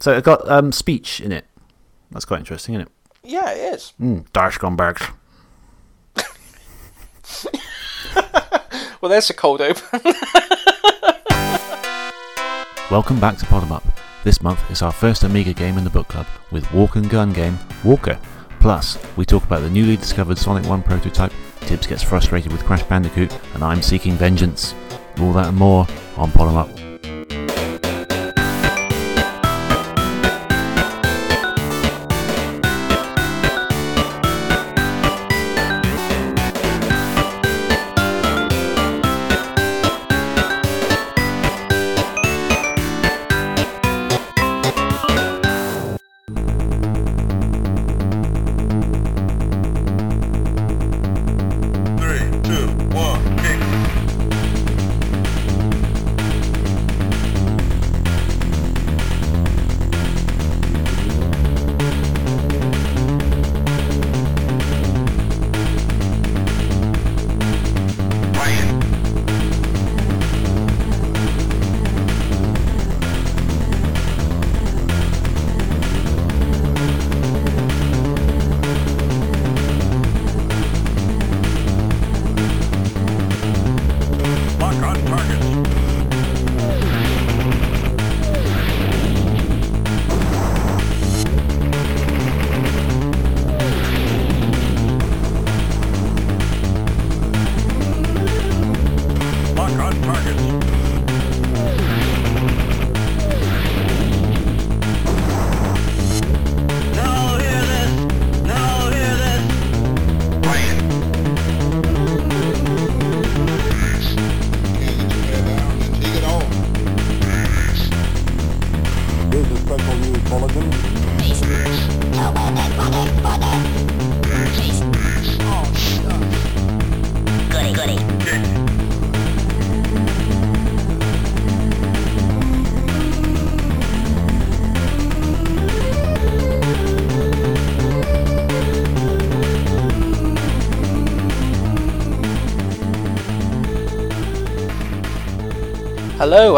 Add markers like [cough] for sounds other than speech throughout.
So it got um, speech in it. That's quite interesting, isn't it? Yeah, it is. Mm, Dash scumbags. [laughs] Well, there's a cold open. Welcome back to Bottom Up. This month is our first Amiga game in the book club with Walk and Gun game Walker. Plus, we talk about the newly discovered Sonic 1 prototype, Tibbs gets frustrated with Crash Bandicoot, and I'm seeking vengeance. All that and more on Bottom Up.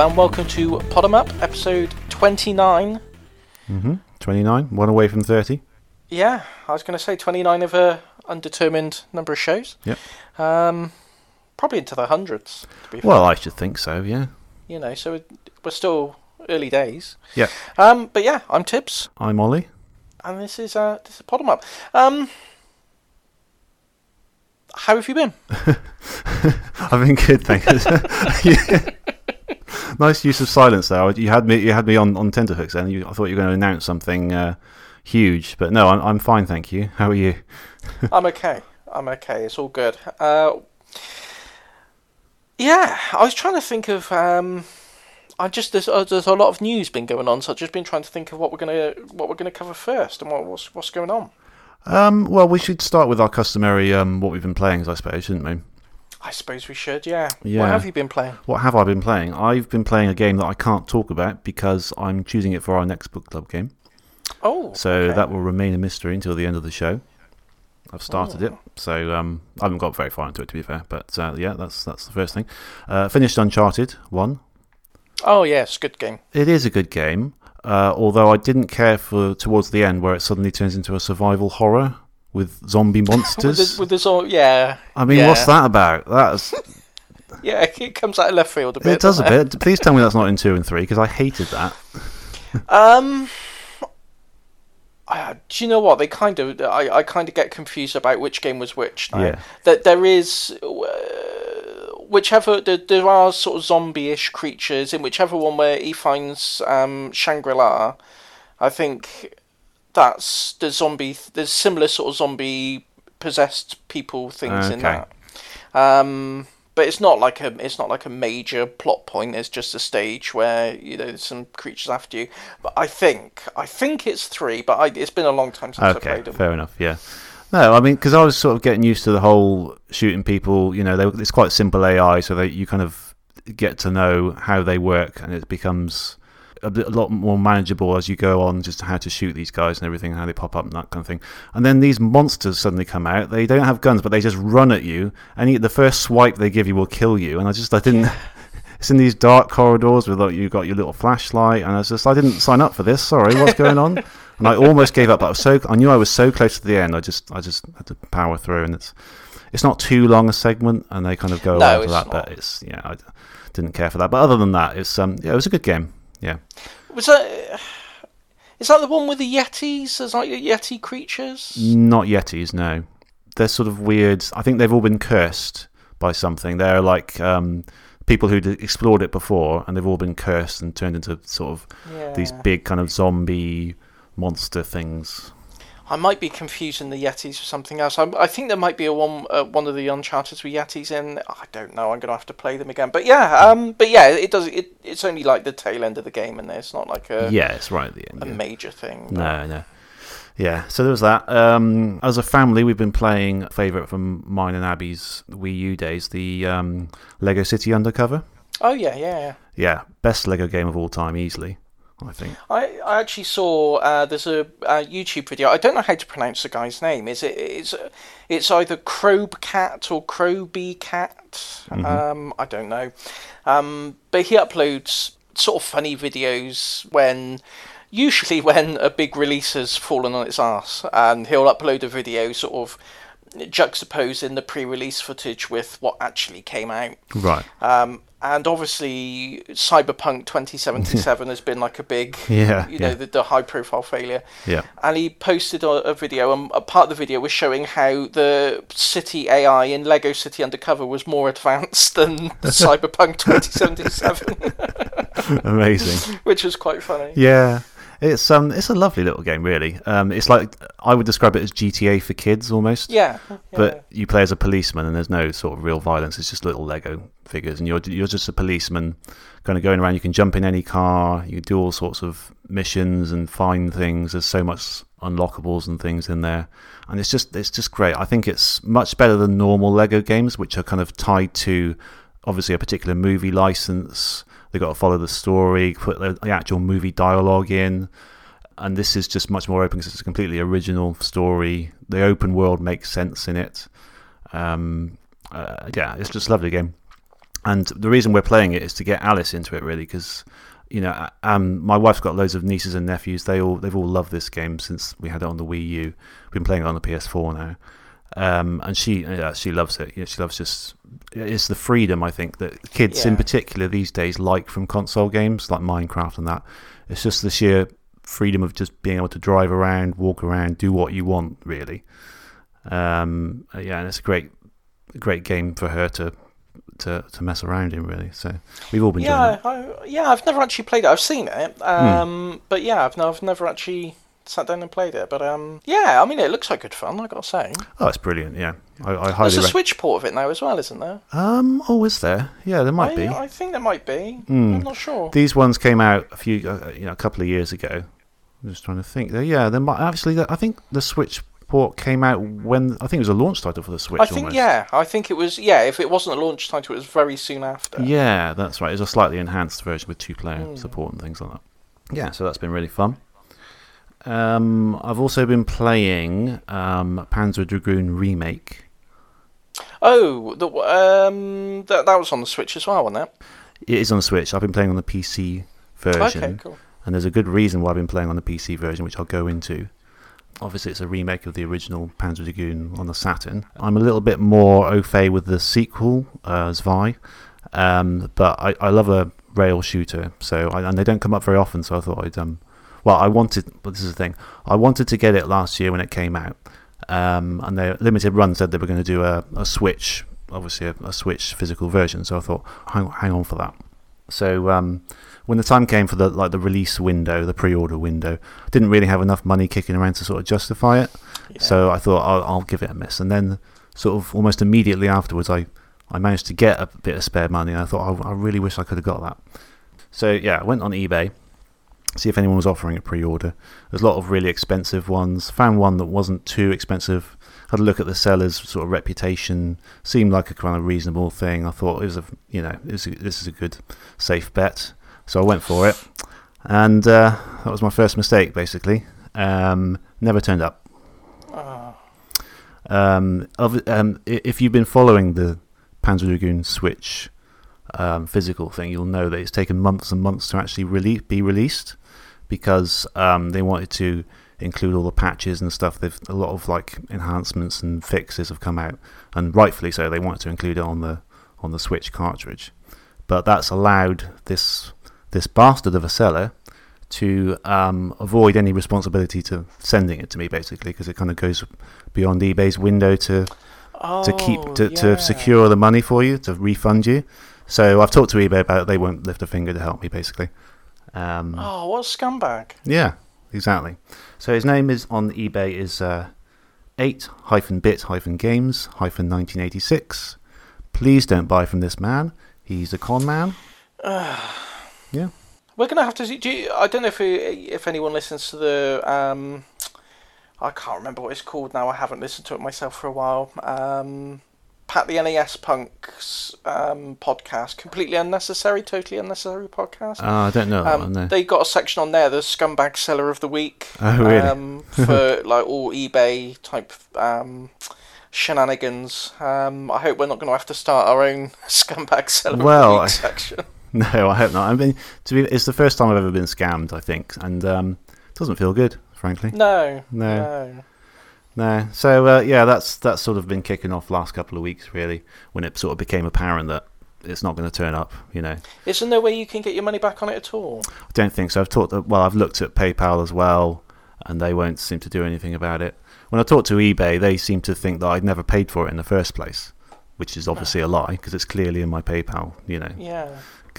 And welcome to Bottom Up, episode 29. Mhm. 29, one away from 30. Yeah, I was going to say 29 of a undetermined number of shows. Yep. Um, probably into the hundreds, to be fair. Well, I should think so, yeah. You know, so we're still early days. Yeah. Um, but yeah, I'm Tibbs, I'm Ollie. and this is uh, this is Bottom Up. Um, how have you been? [laughs] I've been good, thanks. [laughs] Yeah. [laughs] Nice use of silence there. You had me, you had me on, on tenterhooks then. You, I thought you were going to announce something uh, huge, but no, I'm, I'm fine, thank you. How are you? [laughs] I'm okay. I'm okay. It's all good. Uh, yeah, I was trying to think of. Um, I just there's uh, there's a lot of news been going on, so I've just been trying to think of what we're gonna what we're gonna cover first and what, what's what's going on. Um, well, we should start with our customary um, what we've been playing, I suppose, shouldn't we? I suppose we should. Yeah. Yeah. What have you been playing? What have I been playing? I've been playing a game that I can't talk about because I'm choosing it for our next book club game. Oh. So okay. that will remain a mystery until the end of the show. I've started it, so um, I haven't got very far into it to be fair. But uh, yeah, that's that's the first thing. Uh, finished Uncharted one. Oh yes, good game. It is a good game, uh, although I didn't care for towards the end where it suddenly turns into a survival horror with zombie [laughs] With monsters. with this all, yeah. I mean, yeah. what's that about? That's [laughs] Yeah, it comes out of left field a bit. it does a bit. Please tell me that's not in two and three because I hated that. [laughs] Um, do you know what they kind of? I, I kind of get confused about which game was which. Now. Yeah. That there is, uh, whichever there, there are sort of zombie-ish creatures in whichever one where he finds um, Shangri-La. I think that's the zombie. There's similar sort of zombie possessed people things in Okay. that. Um, but it's not like a it's not like a major plot point. It's just a stage where you know some creatures after you. But I think I think it's three. But I, it's been a long time since I Okay, played them. fair enough. Yeah. No, I mean, because I was sort of getting used to the whole shooting people. You know, they, it's quite simple AI, so that you kind of get to know how they work, and it becomes a, bit, a lot more manageable as you go on, just how to shoot these guys and everything, how they pop up and that kind of thing. And then these monsters suddenly come out. They don't have guns, but they just run at you, and you, the first swipe they give you will kill you. And I just, I didn't. [laughs] it's in these dark corridors with like you got your little flashlight, and I was just I didn't sign up for this. Sorry, what's going on? [laughs] And I almost gave up. But I was so I knew I was so close to the end. I just I just had to power through, and it's it's not too long a segment, and they kind of go No, over that. not. But it's yeah, I didn't care for that. But other than that, it's um yeah, it was a good game. Yeah, Was that? Is that the one with the yetis? Is that yeti creatures? not Yetis. No, they're sort of weird. I think they've all been cursed by something. They're like um people who'd explored it before, and they've all been cursed and turned into sort of these big kind of zombie monster things. I might be confusing the Yetis with something else. I, I think there might be a one uh, one of the Uncharted with Yetis in. I don't know. I'm gonna have to play them again. But yeah, um, but yeah, it does. It, it's only like the tail end of the game, and it's not like a yeah, it's right at the end. a yeah. major thing. but- No, no. Yeah, so there was that. Um, as a family, we've been playing a favourite from mine and Abby's Wii U days, the um, Lego City Undercover. Oh yeah, yeah, yeah. Yeah, best Lego game of all time, easily. I think. I, I actually saw uh, there's a, a YouTube video. I don't know how to pronounce the guy's name. Is it it's it's either Crowbcat or Croby Cat. Um, I don't know. Um, but he uploads sort of funny videos when usually when a big release has fallen on its ass, and he'll upload a video sort of juxtaposing the pre-release footage with what actually came out. Right. Um, and obviously, Cyberpunk [laughs] 2077 has been like a big, Yeah, you know, yeah. the, the high profile failure. Yeah. And he posted a, a video, and a part of the video was showing how the city AI in Lego City Undercover was more advanced [laughs] than [laughs] Cyberpunk 2077, Amazing. which was quite funny. Yeah. It's um, it's a lovely little game, really. Um, it's like I would describe it as GTA for kids almost. Yeah. yeah. But you play as a policeman, and there's no sort of real violence. It's just little Lego figures, and you're you're just a policeman, kind of going around. You can jump in any car. You do all sorts of missions and find things. There's so much unlockables and things in there, and it's just it's just great. I think it's much better than normal Lego games, which are kind of tied to obviously a particular movie license. They've got to follow the story, put the, the actual movie dialogue in and this is just much more open because it's a completely original story. The open world makes sense in it. Um, uh, yeah, it's just a lovely game. And the reason we're playing it is to get Alice into it, really, because you know, um, my wife's got loads of nieces and nephews. They all they've all loved this game since we had it on the Wii U. We've been playing it on the PS4 now, um, and she yeah, she loves it. Yeah, she loves just it's the freedom I think that kids in particular these days like from console games like Minecraft and that. It's just the sheer freedom of just being able to drive around, walk around, do what you want, really. Um, yeah, and it's a great, great game for her to to to mess around in, really. So we've all been Yeah. I, yeah, I've never actually played it. I've seen it, Hmm. um, but yeah, I've, no, I've never actually sat down and played it. But um, yeah, I mean, it looks like good fun. I gotta say, Oh, it's brilliant. Yeah, I, I there's a Rec- Switch port of it now as well, isn't there? um, oh, is there? Yeah, there might I, be. I think there might be. Hmm. I'm not sure. These ones came out a few, uh, you know, a couple of years ago. I'm just trying to think. There, yeah, there might actually. I think the Switch port came out when I think it was a launch title for the Switch. I think almost. yeah, I think it was yeah. If it wasn't a launch title, it was very soon after. Yeah, that's right. It's a slightly enhanced version with two-player Hmm. support and things like that. Yeah, so that's been really fun. Um, I've also been playing um, Panzer Dragoon Remake. Oh, the um, that that was on the Switch as well, wasn't it? It is on the Switch. I've been playing on the PC version, Okay, cool. and there's a good reason why I've been playing on the PC version, which I'll go into. Obviously, it's a remake of the original Panzer Dragoon on the Saturn. I'm a little bit more au fait with the sequel, uh, Zwei, um, but I, I love a rail shooter, so I, and they don't come up very often. So I thought I'd um, well, I wanted, but this is the thing, I wanted to get it last year when it came out, um, and the limited run said they were going to do a, a Switch, obviously a, a Switch physical version. So I thought, hang, hang on for that. So um, when the time came for the like the release window, the pre-order window, didn't really have enough money kicking around to sort of justify it. So I thought I'll, I'll give it a miss, and then sort of almost immediately afterwards, I I managed to get a bit of spare money, and I thought I, I really wish I could have got that. So yeah, I went on eBay, see if anyone was offering a pre-order. There's a lot of really expensive ones. Found one that wasn't too expensive. Had a look at the seller's sort of reputation. Seemed like a kind of reasonable thing. I thought it was a you know it was a, this is a good safe bet. So I went for it, and uh, that was my first mistake basically. Um, never turned up. Um, of, um, if you've been following the Panzer Dragoon Switch um, physical thing, you'll know that it's taken months and months to actually rele- be released because um, they wanted to include all the patches and stuff. They've a lot of like enhancements and fixes have come out, and rightfully so. They wanted to include it on the on the Switch cartridge, but that's allowed this this bastard of a seller to um, avoid any responsibility to sending it to me, basically, because it kind of goes beyond eBay's window to Oh, to keep to, yeah. to secure the money for you to refund you. So I've talked to eBay about it. They won't lift a finger to help me, basically. Um, Oh, what a scumbag! yeah, exactly. So his name is on eBay is uh, eight hyphen bit hyphen games hyphen nineteen eighty six. Please don't buy from this man. He's a con man. [sighs] yeah. We're gonna have to. Do you, I don't know if if anyone listens to the. Um, I can't remember what it's called now. I haven't listened to it myself for a while. Um, Pat the NES Punk's um, podcast, completely unnecessary, totally unnecessary podcast. Uh, I don't know Um. No. They got a section on there, the scumbag seller of the week. Oh, really? Um, for [laughs] like all eBay type um, shenanigans. Um, I hope we're not going to have to start our own [laughs] scumbag seller Well, of the week I- section. [laughs] No, I hope not. I mean, to be, it's the first time I've ever been scammed. I think, and um, it doesn't feel good, frankly. No, No. no. No. So uh, yeah, that's that's sort of been kicking off last couple of weeks, really, when it sort of became apparent that it's not going to turn up. You know, Isn't there way you can get your money back on it at all? I don't think so. I've talked. Well, I've looked at PayPal as well, and they won't seem to do anything about it. When I talked to eBay, they seem to think that I'd never paid for it in the first place, which is obviously a lie because it's clearly in my PayPal. You know, Yeah.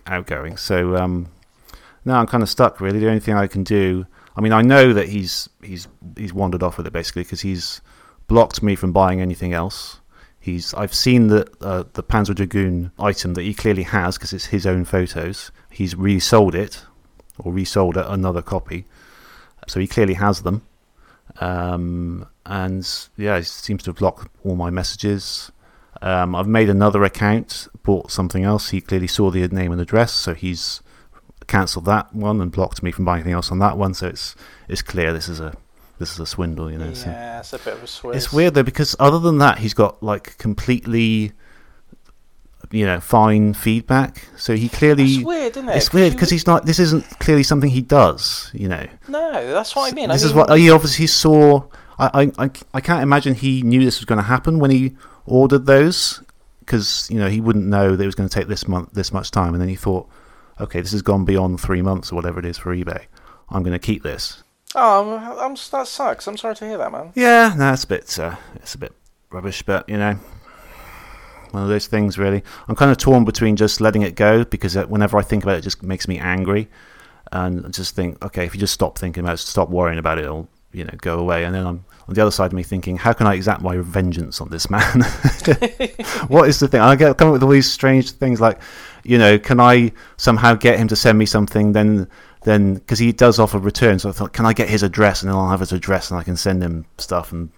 outgoing. So um, now I'm kind of stuck. Really, the only thing I can do. I mean, I know that he's he's he's wandered off with it basically because he's blocked me from buying anything else. He's I've seen the uh, the Panzer Dragoon item that he clearly has because it's his own photos. He's resold it or resold another copy, so he clearly has them. Um, and yeah, he seems to have blocked all my messages. Um, I've made another account, bought something else. He clearly saw the name and address, so he's cancelled that one and blocked me from buying anything else on that one. So it's it's clear this is a this is a swindle, you know. so- Yeah, it's a bit of a switch. it's weird though because other than that, he's got like completely, you know, fine feedback. So he clearly It's weird, isn't it? it's weird because he's not. This isn't clearly something he does. You know, No, that's what I mean. this I is what oh, he obviously saw. I, I, I, I can't imagine he knew this was going to happen when he ordered those because you know he wouldn't know that it was going to take this month this much time, and then he thought, okay, this has gone beyond three months or whatever it is for eBay. I'm going to keep this. Oh, I'm, I'm, that sucks. I'm sorry to hear that, man. Yeah, no, it's a bit, uh, it's a bit rubbish, but you know, one of those things. Really, I'm kind of torn between just letting it go because uh, whenever I think about it, it just makes me angry, and I just think, okay, if you just stop thinking about it, stop worrying about it, it'll you know go away. And then I'm on the other side of me thinking, how can I exact my vengeance on this man? [laughs] [laughs] what is the thing? I get come up with all these strange things like, you know, can I somehow get him to send me something? Then, then because he does offer returns, so I thought, can I get his address and then I'll have his address and I can send him stuff and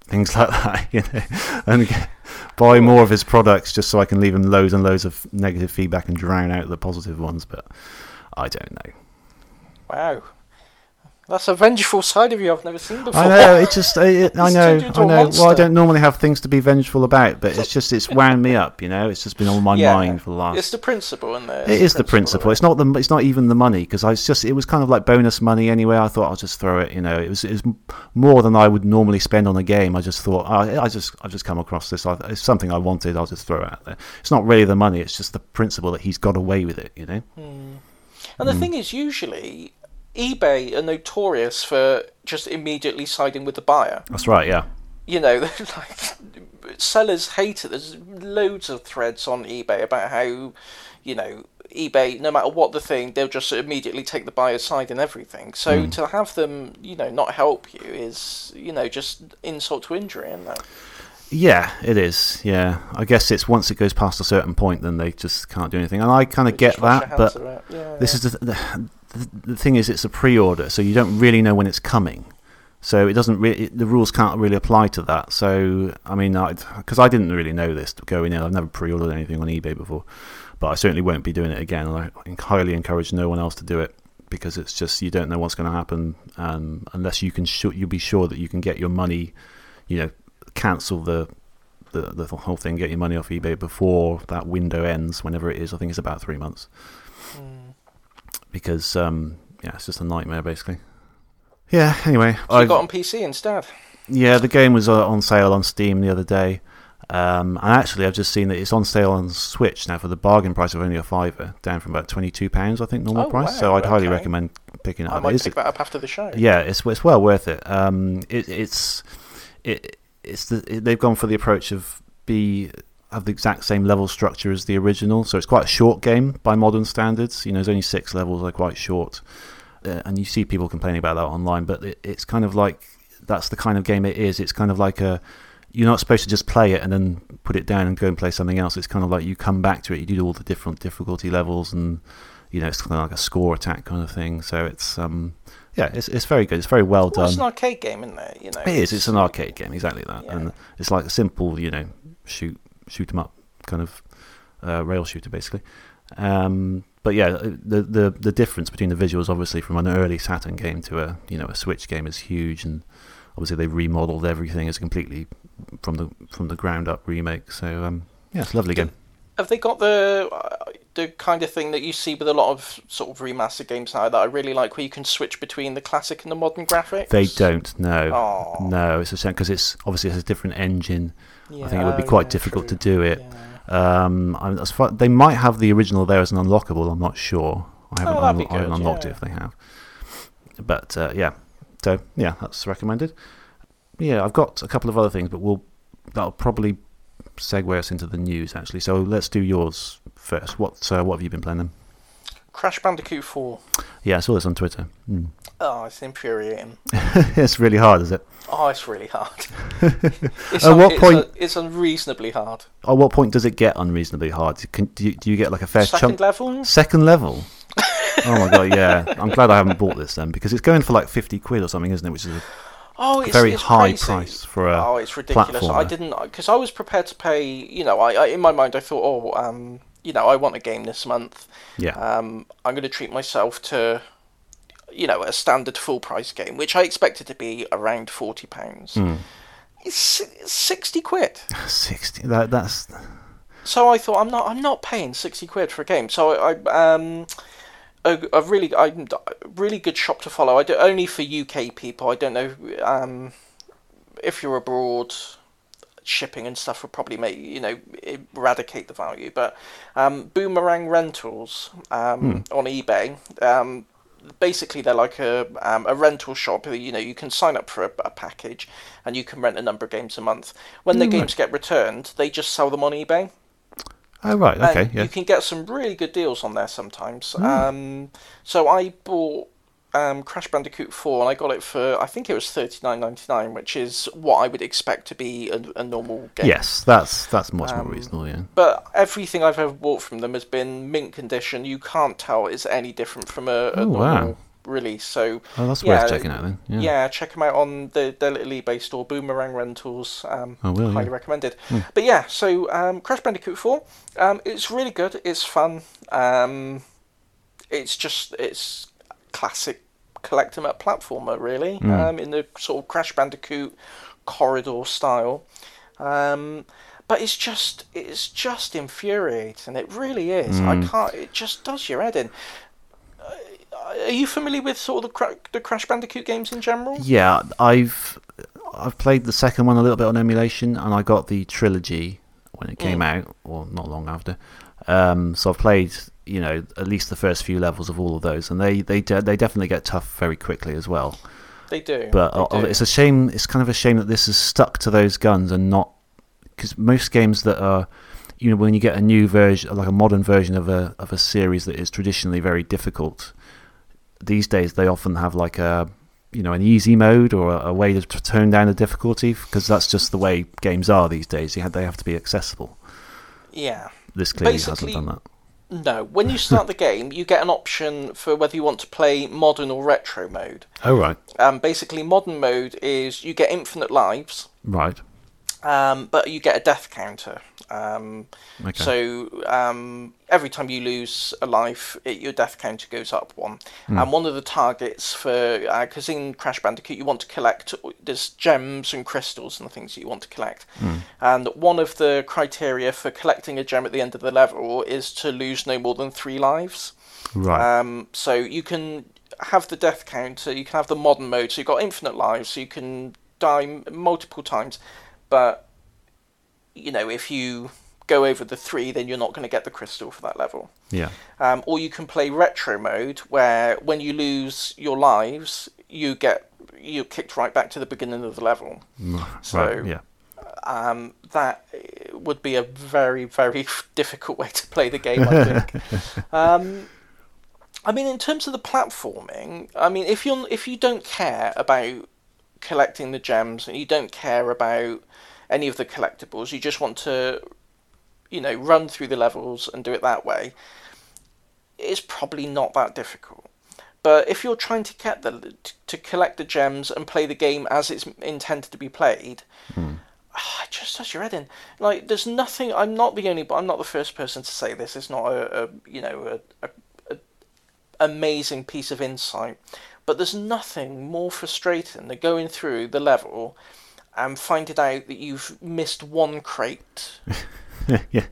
things [laughs] like that, you know, and get, buy more of his products just so I can leave him loads and loads of negative feedback and drown out the positive ones. But I don't know. Wow. That's a vengeful side of you I've never seen before. I know it just. I, it, I know. I know. Well, I don't normally have things to be vengeful about, but it's just it's wound me up. You know, it's just been on my Yeah. mind for the last. It's the principle, isn't it? It is the principle. It's not the. It's not even the money because I was just. It was kind of like bonus money anyway. I thought I'll just throw it. You know, it was. It was more than I would normally spend on a game. I just thought. I, I just. I've just come across this. I, it's something I wanted. I'll just throw it out there. It's not really the money. It's just the principle that he's got away with it. You know. And Hmm. the thing is, usually, eBay are notorious for just immediately siding with the buyer. That's right. Yeah. You know, [laughs] like sellers hate it. There's loads of threads on eBay about how, you know, eBay, no matter what the thing, they'll just immediately take the buyer's side and everything. So Hmm. to have them, you know, not help you is, you know, just insult to injury, isn't it? Yeah, it is. Yeah, I guess it's once it goes past a certain point, then they just can't do anything. And I kind of get that, but. Yeah, this yeah. is the, the the thing is it's a pre-order, so you don't really know when it's coming. So it doesn't really the rules can't really apply to that. So I mean, because I, didn't really know this going in, I've never pre-ordered anything on eBay before, but I certainly won't be doing it again. And I highly encourage no one else to do it because it's just you don't know what's going to happen um, unless you can you'll be sure that you can get your money, you know, cancel the the the whole thing, get your money off eBay before that window ends, whenever it is. I think it's about three months. Because um, yeah, it's just a nightmare basically. Yeah. Anyway, So I've- got on PC instead. yeah, the game was uh, on sale on Steam the other day. Um, and actually, I've just seen that it's on sale on Switch now for the bargain price of only a fiver, down from about twenty two pounds, I think, normal Oh, price. wow, so I'd highly recommend picking it I up. might It is- pick that up after the show. yeah, it's it's well worth it. Um, it it's it it's the it, they've gone for the approach of be have the exact same level structure as the original, so it's quite a short game by modern standards. You know, there's only six levels; they're quite short, uh, and you see people complaining about that online. But it, it's kind of like that's the kind of game it is. It's kind of like a you're not supposed to just play it and then put it down and go and play something else. It's kind of like you come back to it. You do all the different difficulty levels, and you know it's kind of like a score attack kind of thing. So it's um yeah, it's it's very good. It's very well Well, it's an arcade game, isn't it? You know, It is. It's an arcade game, exactly that, Yeah. and it's like a simple, you know, shoot shoot 'em up kind of uh, rail shooter, basically. Um, but yeah, the the the difference between the visuals, obviously, from an early Saturn game to a you know a Switch game is huge, and obviously they've remodeled everything as completely from the from the ground up remake. So um, yeah, it's a lovely game. Have they got the uh, the kind of thing that you see with a lot of sort of remastered games now that I really like, where you can switch between the classic and the modern graphics? They don't. No, Aw. no, it's a shame because it's obviously it's a different engine. I think it would be quite yeah, difficult true. to do it. Yeah. Um, I'm, as far, they might have the original there as an unlockable. I'm not sure. I haven't, Oh, unlo- I haven't unlocked yeah. it if they have. But uh, yeah, so yeah, that's recommended. Yeah, I've got a couple of other things, but we'll that'll probably segue us into the news actually. So let's do yours first. What uh, what have you been playing? Then? Crash Bandicoot 4. Yeah, I saw this on Twitter. Hmm. Oh, it's infuriating. [laughs] it's really hard, is it? Oh, it's really hard. [laughs] it's, At un- what it's point- un- it's unreasonably hard. At what point does it get unreasonably hard? Can, do, you, do you get like a fair Second chunk? level? Second level. [laughs] oh my god, yeah. I'm glad I haven't bought this then because it's going for like 50 quid or something, isn't it? Which is a Oh, it's very it's high crazy. price for a Oh, it's ridiculous. I didn't because I was prepared to pay. You know, I, I in my mind I thought, oh, um, you know, I want a game this month. Yeah. Um, I'm going to treat myself to, you know, a standard full price game, which I expected to be around forty pounds. Hmm. It's si- sixty quid. [laughs] 60. That, that's. So I thought I'm not I'm not paying sixty quid for a game. So I, I um a, a really I really good shop to follow. I do only for UK people. I don't know um if you're abroad. Shipping and stuff would probably make you know eradicate the value, but um, Boomerang Rentals um, on eBay. Um, basically, they're like a um, a rental shop. You know, you can sign up for a, a package, and you can rent a number of games a month. When the games get returned, they just sell them on eBay. Oh, right. Okay. And Yeah. You can get some really good deals on there sometimes. Um, so I bought um, Crash Bandicoot 4 and I got it for, I think it was thirty nine ninety nine, which is what I would expect to be a, a normal game. Yes, that's that's much Um, more reasonable, yeah. But everything I've ever bought from them has been mint condition. You can't tell it's any different from a, a Oh, wow. normal release. So Oh, that's yeah, worth checking out then. Yeah. yeah, check them out on the, their little eBay store, Boomerang Rentals. Um, I will, highly yeah. recommended. But yeah, so um, Crash Bandicoot 4, um, it's really good. It's fun. Um, it's just it's classic collect 'em up platformer, really, um, in the sort of Crash Bandicoot corridor style. Um, but it's just it's just infuriating. It really is. I can't. It just does your head in. Uh, Are you familiar with sort of the, the Crash Bandicoot games in general? Yeah, I've I've played the second one a little bit on emulation, and I got the trilogy when it came out, or not long after. Um, so I've played, you know, at least the first few levels of all of those, and they they de- they definitely get tough very quickly as well. They do. But they uh, do. it's a shame. It's kind of a shame that this is stuck to those guns and not because most games that are, you know, when you get a new version, like a modern version of a of a series that is traditionally very difficult, these days they often have like a you know an easy mode or a, a way to t- turn down the difficulty because that's just the way games are these days. You have, they have to be accessible. yeah. This clearly Basically- hasn't done that. No, when you start the game, you get an option for whether you want to play modern or retro mode. Oh right, Um, basically, modern mode is you get infinite lives, right, um, but you get a death counter. Um, okay. So um, every time you lose a life, it, your death counter goes up one. Hmm. And one of the targets for because in Crash Bandicoot you want to collect there's gems and crystals and the things that you want to collect. And one of the criteria for collecting a gem at the end of the level is to lose no more than three lives. Right. Um, so you can have the death counter, you can have the modern mode, so you've got infinite lives, so you can die m- multiple times. But, you know, if you go over the three, then you're not going to get the crystal for that level. yeah. Um, or you can play retro mode, where when you lose your lives, you get you're kicked right back to the beginning of the level. So right. Yeah. um, that uh, would be a very very [laughs] difficult way to play the game. I think. [laughs] um, I mean, in terms of the platforming, I mean, if you're if you don't care about collecting the gems and you don't care about any of the collectibles, you just want to, you know, run through the levels and do it that way. It's probably not that difficult. But if you're trying to get the to collect the gems and play the game as it's intended to be played, ah, it just does your head in. Like, there's nothing. I'm not the only. but I'm not the first person to say this. It's not a, a you know a, a, a amazing piece of insight. But there's nothing more frustrating than going through the level and finding out that you've missed one crate, [laughs] yeah.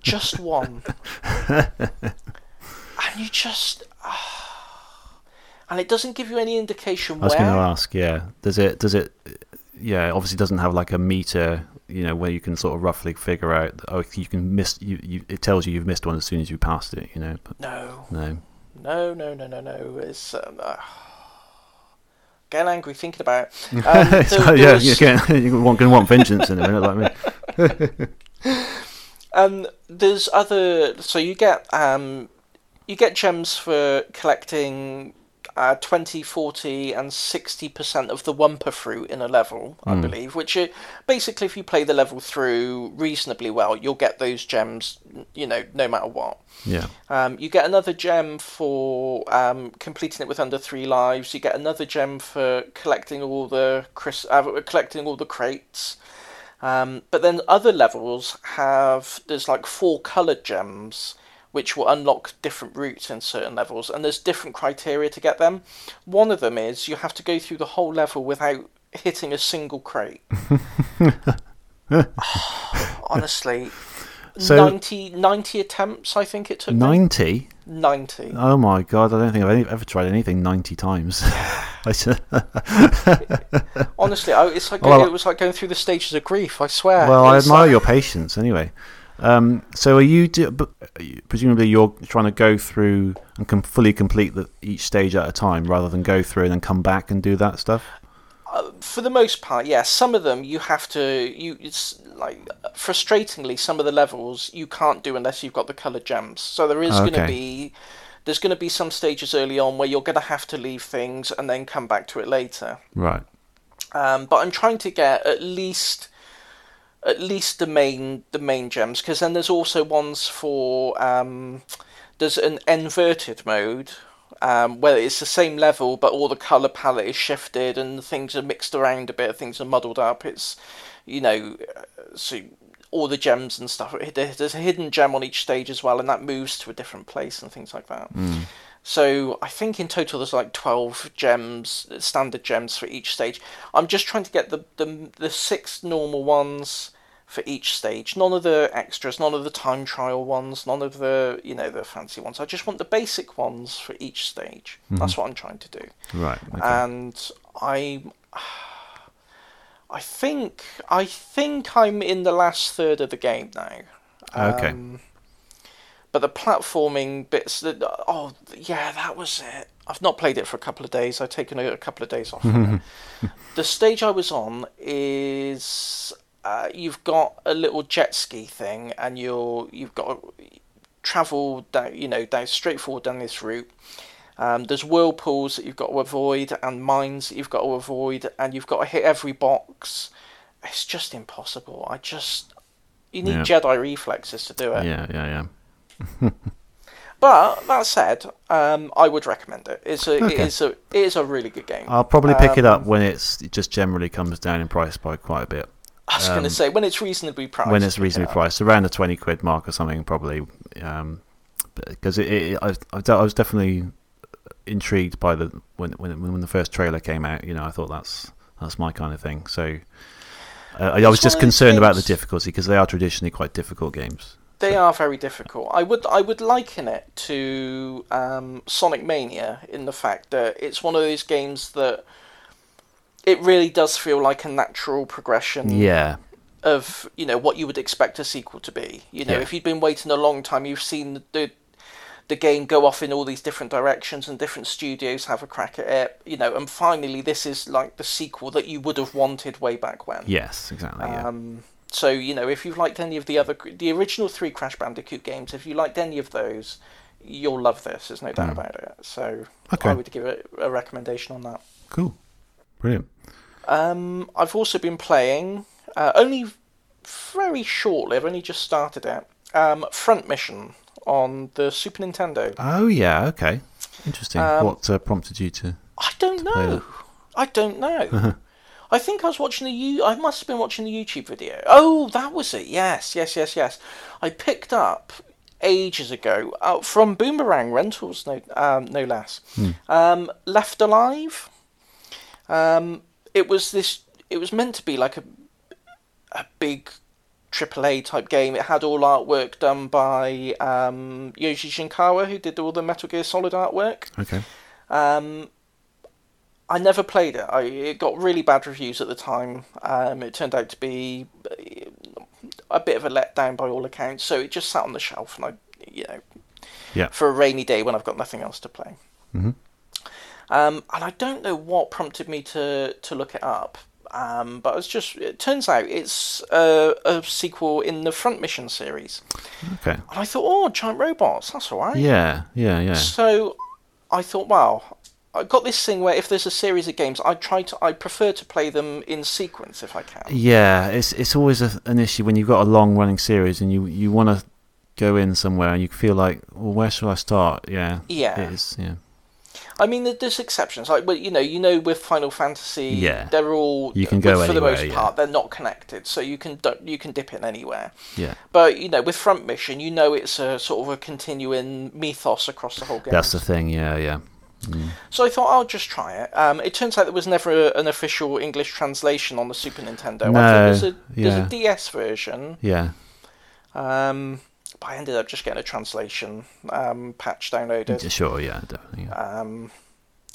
just one, [laughs] and you just. ah. and it doesn't give you any indication I was where. going to ask. Yeah. Does it? Does it? Yeah. Obviously, doesn't have like a meter. You know, where you can sort of roughly figure out. Oh, you can miss. You, you. It tells you you've missed one as soon as you passed it. You know. But No, no. no, no, no, no, no. It's. Um, uh, getting angry thinking about it. [laughs] Um, so, there yeah. was- You're going to want, gonna want vengeance in a minute, like me. [laughs] Um, there's other. So you get um, you get gems for collecting uh, 20, 40, and 60% of the Wumpa fruit in a level, I believe. Which are, basically, if you play the level through reasonably well, you'll get those gems, you know, no matter what. Yeah. Um, you get another gem for um, completing it with under three lives. You get another gem for collecting all the Chris, uh, collecting all the crates. Um, but then other levels have there's like four coloured gems, which will unlock different routes in certain levels, and there's different criteria to get them. One of them is you have to go through the whole level without hitting a single crate. [laughs] [sighs] Honestly, So- 90, 90 attempts I think it took. Ninety. 90. Oh my god! I don't think I've any, ever tried anything ninety times. [sighs] [laughs] Honestly, I, it's like Well, it was like going through the stages of grief. I swear. well, I admire like- your patience. Anyway, um, so are you? Do, presumably, you're trying to go through and com- fully complete the, each stage at a time, rather than go through and then come back and do that stuff. for the most part, yeah. Some of them you have to you it's like frustratingly some of the levels you can't do unless you've got the colored gems. So there is going to be there's going to be some stages early on where you're going to have to leave things and then come back to it later. Right. Um, but I'm trying to get at least at least the main the main gems because then there's also ones for um, there's an inverted mode um, where it's the same level but all the color palette is shifted and things are mixed around a bit things are muddled up. It's you know so all the gems and stuff there's a hidden gem on each stage as well and that moves to a different place and things like that so I think in total there's like twelve gems, standard gems for each stage. I'm just trying to get the the the six normal ones for each stage. None of the extras, none of the time trial ones, none of the you know the fancy ones. I just want the basic ones for each stage. That's what I'm trying to do. Right. Okay. And I I think I think I'm in the last third of the game now. Okay. Um, but the platforming bits, that oh yeah, that was it. I've not played it for a couple of days. I've taken a, a couple of days off. from it. [laughs] the stage I was on is uh, you've got a little jet ski thing, and you're you've got to travel down, you know, down straightforward down this route. Um, there's whirlpools that you've got to avoid, and mines that you've got to avoid, and you've got to hit every box. It's just impossible. I just you need Yeah. Jedi reflexes to do it. yeah. Yeah. Yeah. [laughs] But that said, um, I would recommend it. It's a it Okay. is a it is a really good game. I'll probably pick it up Um, when it's it just generally comes down in price by quite a bit. I was going to say when it's reasonably priced. um, when it's reasonably up. priced, around the twenty quid mark or something, probably. Um, because it, it, I, I was definitely intrigued by the when when when the first trailer came out. You know, I thought that's That's my kind of thing. So uh, I, was just one of those concerned about the difficulty because they are traditionally quite difficult games. They are very difficult. I would I would liken it to um, Sonic Mania in the fact that it's one of those games that it really does feel like a natural progression Yeah, of you know what you would expect a sequel to be. You know, Yeah. if you've been waiting a long time, you've seen the the game go off in all these different directions and different studios have a crack at it. You know, and finally, this is like the sequel that you would have wanted way back when. yes, exactly. Um, so you know, if you've liked any of the other, the original three Crash Bandicoot games, if you liked any of those, you'll love this. There's no doubt about it. So. Okay. I would give it a recommendation on that. cool, brilliant. Um, I've also been playing uh, only very shortly. I've only just started it. Um, Front Mission on the Super Nintendo. Oh yeah, okay, interesting. Um, what uh, prompted you to? I don't play know. I don't know. [laughs] I think I was watching the you. I must have been watching the YouTube video. Oh, that was it. Yes, yes, yes, yes. I picked up ages ago uh, from Boomerang Rentals, no, um, no less. Um, Left Alive. Um, it was this. It was meant to be like a a big AAA type game. It had all artwork done by um, Yoshi Shinkawa, who did all the Metal Gear Solid artwork. Okay, Um, I never played it. I, it got really bad reviews at the time. Um, it turned out to be uh, a bit of a letdown by all accounts. So it just sat on the shelf, and I, you know, Yeah. for a rainy day when I've got nothing else to play. Mhm. Um, and I don't know what prompted me to to look it up. Um, but it's just it turns out it's a, a sequel in the Front Mission series, okay, and I thought, oh, giant robots, that's all right. yeah, yeah, yeah. So I thought, wow, I got this thing where if there's a series of games, I try to, I prefer to play them in sequence if I can. Yeah, it's it's always a, an issue when you've got a long running series and you you want to go in somewhere and you feel like, well, where should I start? Yeah, Yeah. it is. Yeah, I mean, there's exceptions, like well, you know, you know, with Final Fantasy, Yeah. they're all You can with- go for the most yeah. part, they're not connected, so you can you can dip in anywhere. yeah. But you know, with Front Mission, you know, it's a sort of a continuing mythos across the whole game. That's the thing. Yeah, yeah. So I thought I'll just try it. Um, it turns out there was never a, an official English translation on the Super Nintendo. No, there's a there's yeah. a DS version. Yeah, Um, but I ended up just getting a translation um, patch downloaded. sure. Yeah, definitely. Yeah. Um,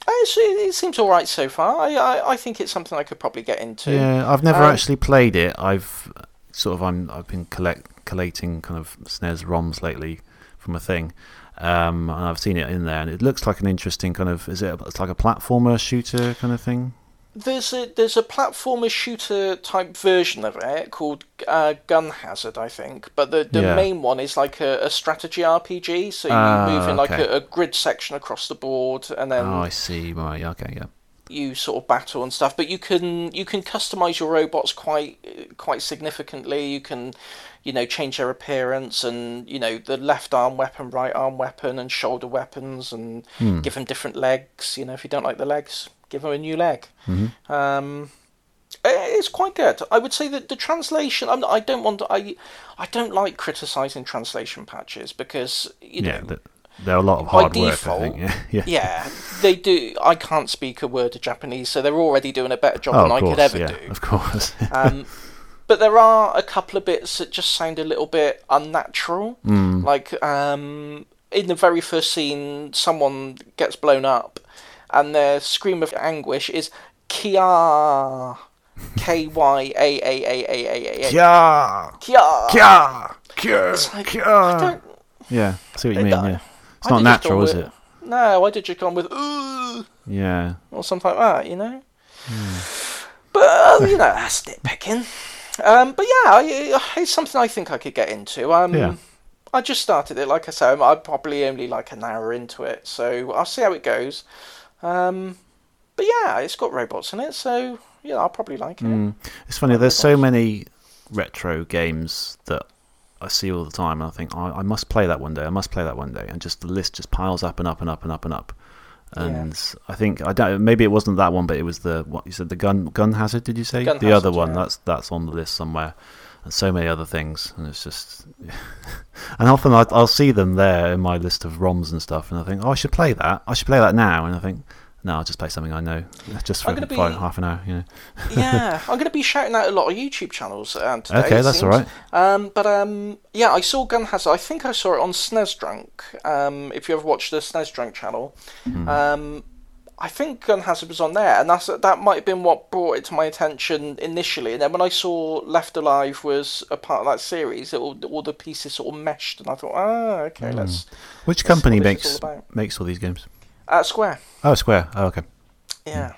it's, it, it seems all right so far. I, I, I think it's something I could probably get into. Yeah, I've never Um, actually played it. I've sort of I'm I've been collect collating kind of SNES ROMs lately from a thing, um, and I've seen it in there, and it looks like an interesting kind of is it it's like a platformer shooter kind of thing. There's a there's a platformer shooter type version of it called uh, Gun Hazard, I think. But the, the Yeah. main one is like a, a strategy RPG. So you Ah, move in like a, a grid section across the board, and then oh, I see. Right. Okay. Yeah. you sort of battle and stuff. But you can you can customize your robots quite quite significantly. You can you know change their appearance and you know the left arm weapon, right arm weapon, and shoulder weapons, and Hmm. give them different legs. You know if you don't like the legs, give them a new leg. Mm-hmm. Um, it's quite good. I would say that the translation. I'm, I don't want. To, I I don't like criticizing translation patches because you know Yeah. th- They're a lot of by hard work. I default. Yeah. [laughs] Yeah. yeah, they do. I can't speak a word of Japanese, so they're already doing a better job Oh, than I could ever yeah. do. Of course. [laughs] Um, but there are a couple of bits that just sound a little bit unnatural. Mm. Like um, in the very first scene, someone gets blown up, and their scream of anguish is Kia. K Y A A A A A A. Kia. Yeah. Yeah. It's like, I Yeah. don't. Yeah. I see what you mean. Yeah. It's not natural, is with- it? No, I'd have just gone with ooh Yeah. or something like that, you know. Hmm. But uh, you know, that's nitpicking. Um, but yeah, I, it's something I think I could get into. Um, Yeah. I just started it, like I said, I'm probably only like an hour into it, so I'll see how it goes. Um, but yeah, it's got robots in it, so yeah, I'll probably like it. Mm. It's funny. There's so many retro games that I see all the time, and I think I, I must play that one day. I must play that one day, and just the list just piles up and up and up and up and up. And I think I don't. Maybe it wasn't that one, but it was the what you said. The gun gun hazard. Did you say Gun the other one? yeah. That's that's on the list somewhere. And so many other things, and it's just. [laughs] and often I, I'll see them there in my list of ROMs and stuff, and I think, oh, I should play that. I should play that now, and I think, No, I'll just play something I know, just for be- half an hour. You know. yeah, [laughs] I'm going to be shouting out a lot of YouTube channels uh, today. Okay, that's all seems. right. Um, but um, yeah, I saw Gun Hazard. I think I saw it on SNES Drunk. Um, if you ever watched the SNES Drunk channel, Hmm. um, I think Gun Hazard was on there, and that's that might have been what brought it to my attention initially. And then when I saw Left Alive was a part of that series, it all, all the pieces sort of meshed, and I thought, ah, okay, let's. Which That's company makes makes all these games? Uh, Square. Oh, Square. Oh, okay. Yeah.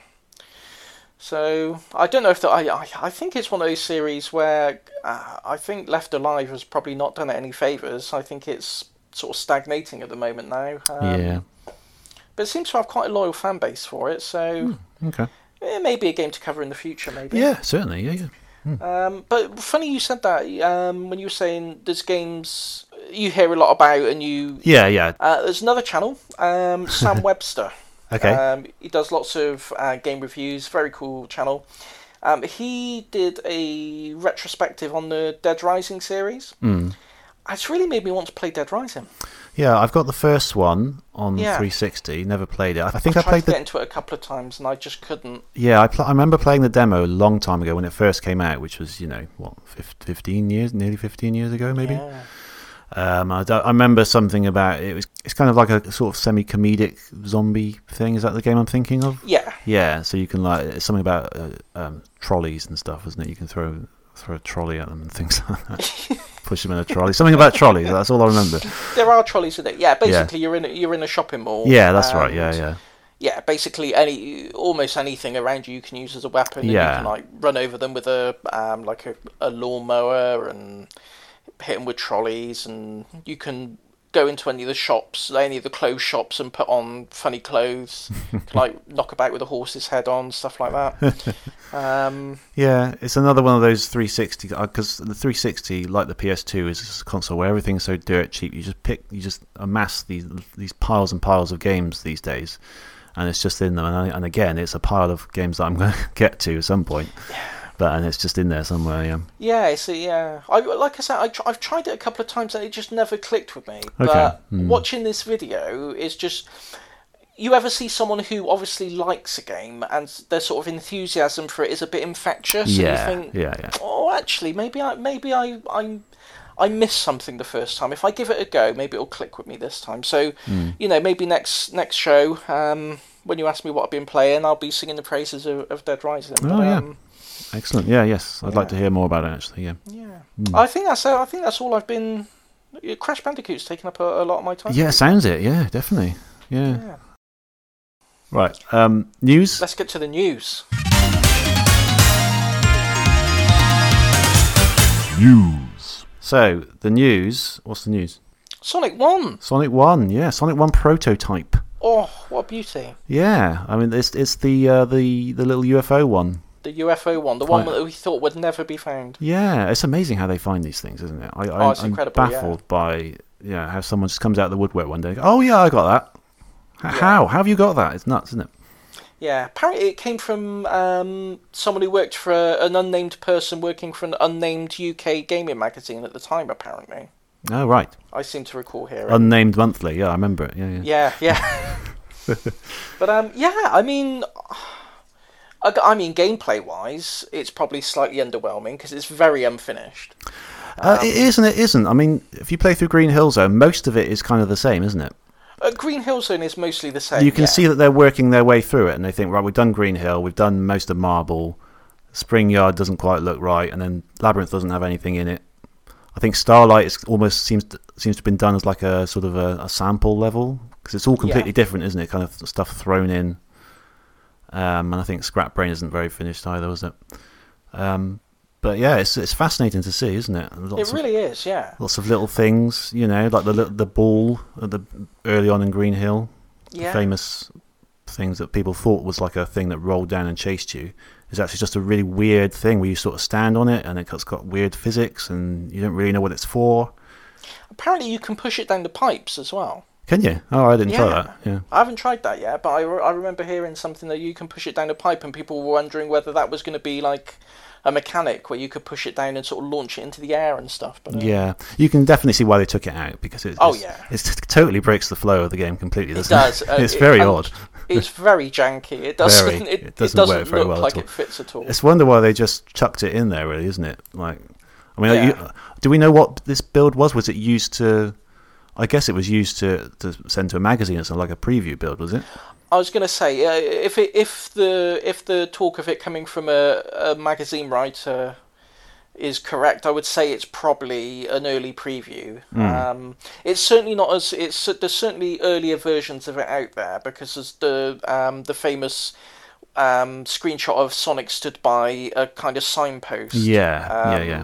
So I don't know if that. I, I I think it's one of those series where uh, I think Left Alive has probably not done it any favors. I think it's sort of stagnating at the moment now. Um, yeah. But it seems to have quite a loyal fan base for it. So Okay. it may be a game to cover in the future. Maybe. Yeah, certainly. Yeah, yeah. Um, but funny you said that um, when you were saying there's games you hear a lot about and you. Yeah, yeah. Uh, there's another channel, um, [laughs] Sam Webster. Okay. Um, he does lots of uh, game reviews. Very cool channel. Um, he did a retrospective on the Dead Rising series. Mm. It's really made me want to play Dead Rising. Yeah, I've got the first one on Yeah. 360. Never played it. I think I I tried played to get the. into it a couple of times and I just couldn't. Yeah, I, pl- I remember playing the demo a long time ago when it first came out, which was you know what, 15 years, nearly 15 years ago, maybe. Yeah. Um, I, I remember something about it was. It's kind of like a sort of semi-comedic zombie thing. Is that the game I'm thinking of? Yeah. Yeah. So you can like it's something about uh, um, trolleys and stuff, isn't it? You can throw throw a trolley at them and things like that. [laughs] Push them in a trolley. Something about trolleys. That's all I remember. There are trolleys in it. Yeah, basically you're in a, you're in a shopping mall. Yeah, that's right. Yeah, yeah. Yeah, basically any almost anything around you you can use as a weapon. and Yeah. you can like run over them with a um, like a, a lawnmower and hit them with trolleys, and you can go into any of the shops, any of the clothes shops, and put on funny clothes, [laughs] like knock about with a horse's head on, stuff like that. [laughs] um, Yeah, it's another one of those 360 because the 360, like the PS2, is a console where everything's so dirt cheap. You just pick, you just amass these these piles and piles of games these days, and it's just in them. And, I, and again, it's a pile of games that I'm going [laughs] to get to at some point, but and it's just in there somewhere. Yeah. yeah, it's a, yeah. I like I said, I tr- I've tried it a couple of times and it just never clicked with me. Okay, But hmm. watching this video is just. You ever see someone who obviously likes a game and their sort of enthusiasm for it is a bit infectious? Yeah, And you think, yeah, yeah. Oh, actually, maybe I maybe I I I missed something the first time. If I give it a go, maybe it'll click with me this time. So, Hmm. you know, maybe next next show, um, when you ask me what I've been playing, I'll be singing the praises of, of Dead Rising. Oh, But, yeah. um, Excellent. Yeah, yes. I'd like to hear more about it actually. Yeah. yeah. Hmm. I think that's I think that's all I've been. Crash Bandicoot's taken up a, a lot of my time. Yeah, sounds it. Yeah, definitely. Yeah. Yeah. Right. Um, news. Let's get to the news. News. So the news. What's the news? Sonic One. Sonic One. Yeah, Sonic One prototype. Oh, what a beauty! Yeah, I mean it's it's the uh, the the little UFO one. The UFO one, the one Quite- that we thought would never be found. Yeah, it's amazing how they find these things, isn't it? I, I, Oh, it's I'm incredible, yeah. baffled by yeah how someone just comes out of the woodwork one day. Oh yeah, I got that. How? How have you got that? It's nuts, isn't it? Yeah, apparently it came from um, someone who worked for a, an unnamed person working for an unnamed UK gaming magazine at the time. Apparently, Oh right, I seem to recall here. unnamed monthly. Yeah, I remember it. Yeah, yeah. yeah, yeah. [laughs] but um, yeah, I mean, I, I mean, gameplay wise, it's probably slightly underwhelming because it's very unfinished. Uh, Um, it is and it isn't. I mean, if you play through Green Hill Zone, most of it is kind of the same, isn't it? Uh, Green Hill Zone is mostly the same. you can yeah. see that they're working their way through it, and they think, right, we've done Green Hill, we've done most of Marble, Spring Yard doesn't quite look right, and then Labyrinth doesn't have anything in it. I think Starlight is almost seems to, seems to have been done as like a sort of a, a sample level because it's all completely Yeah. different, isn't it? Kind of stuff thrown in. Um, and I think Scrap Brain isn't very finished either, was it? Um, but yeah, it's it's fascinating to see, isn't it? It Lots of, really is, yeah. lots of little things, you know, like the the ball at the early on in Green Hill Yeah. famous things that people thought was like a thing that rolled down and chased you is actually just a really weird thing where you sort of stand on it and it's got weird physics and you don't really know what it's for. Apparently, you can push it down the pipes as well. Can you? Oh, I didn't try that. Yeah. I haven't tried that yet, but I, re- I remember hearing something that you can push it down a pipe, and people were wondering whether that was going to be like a mechanic where you could push it down and sort of launch it into the air and stuff. But uh, Yeah, you can definitely see why they took it out because it, Oh, yeah. it's, it totally breaks the flow of the game completely. it does. uh, [laughs] it's it- very and odd. it's very janky. It [laughs] doesn't. Very. It, It it doesn't doesn't, work very look well like it fits at all. It's wonder why they just chucked it in there, really, isn't it? Like, I mean, Yeah. you, do we know what this build was? Was it used to? I guess it was used to, to send to a magazine or something like a preview build, was it? I was going to say, uh, if it, if the if the talk of it coming from a, a magazine writer is correct, I would say it's probably an early preview. Um, it's certainly not as it's there's certainly earlier versions of it out there because there's the um, the famous um, screenshot of Sonic stood by a kind of signpost. Yeah, yeah, Um, yeah.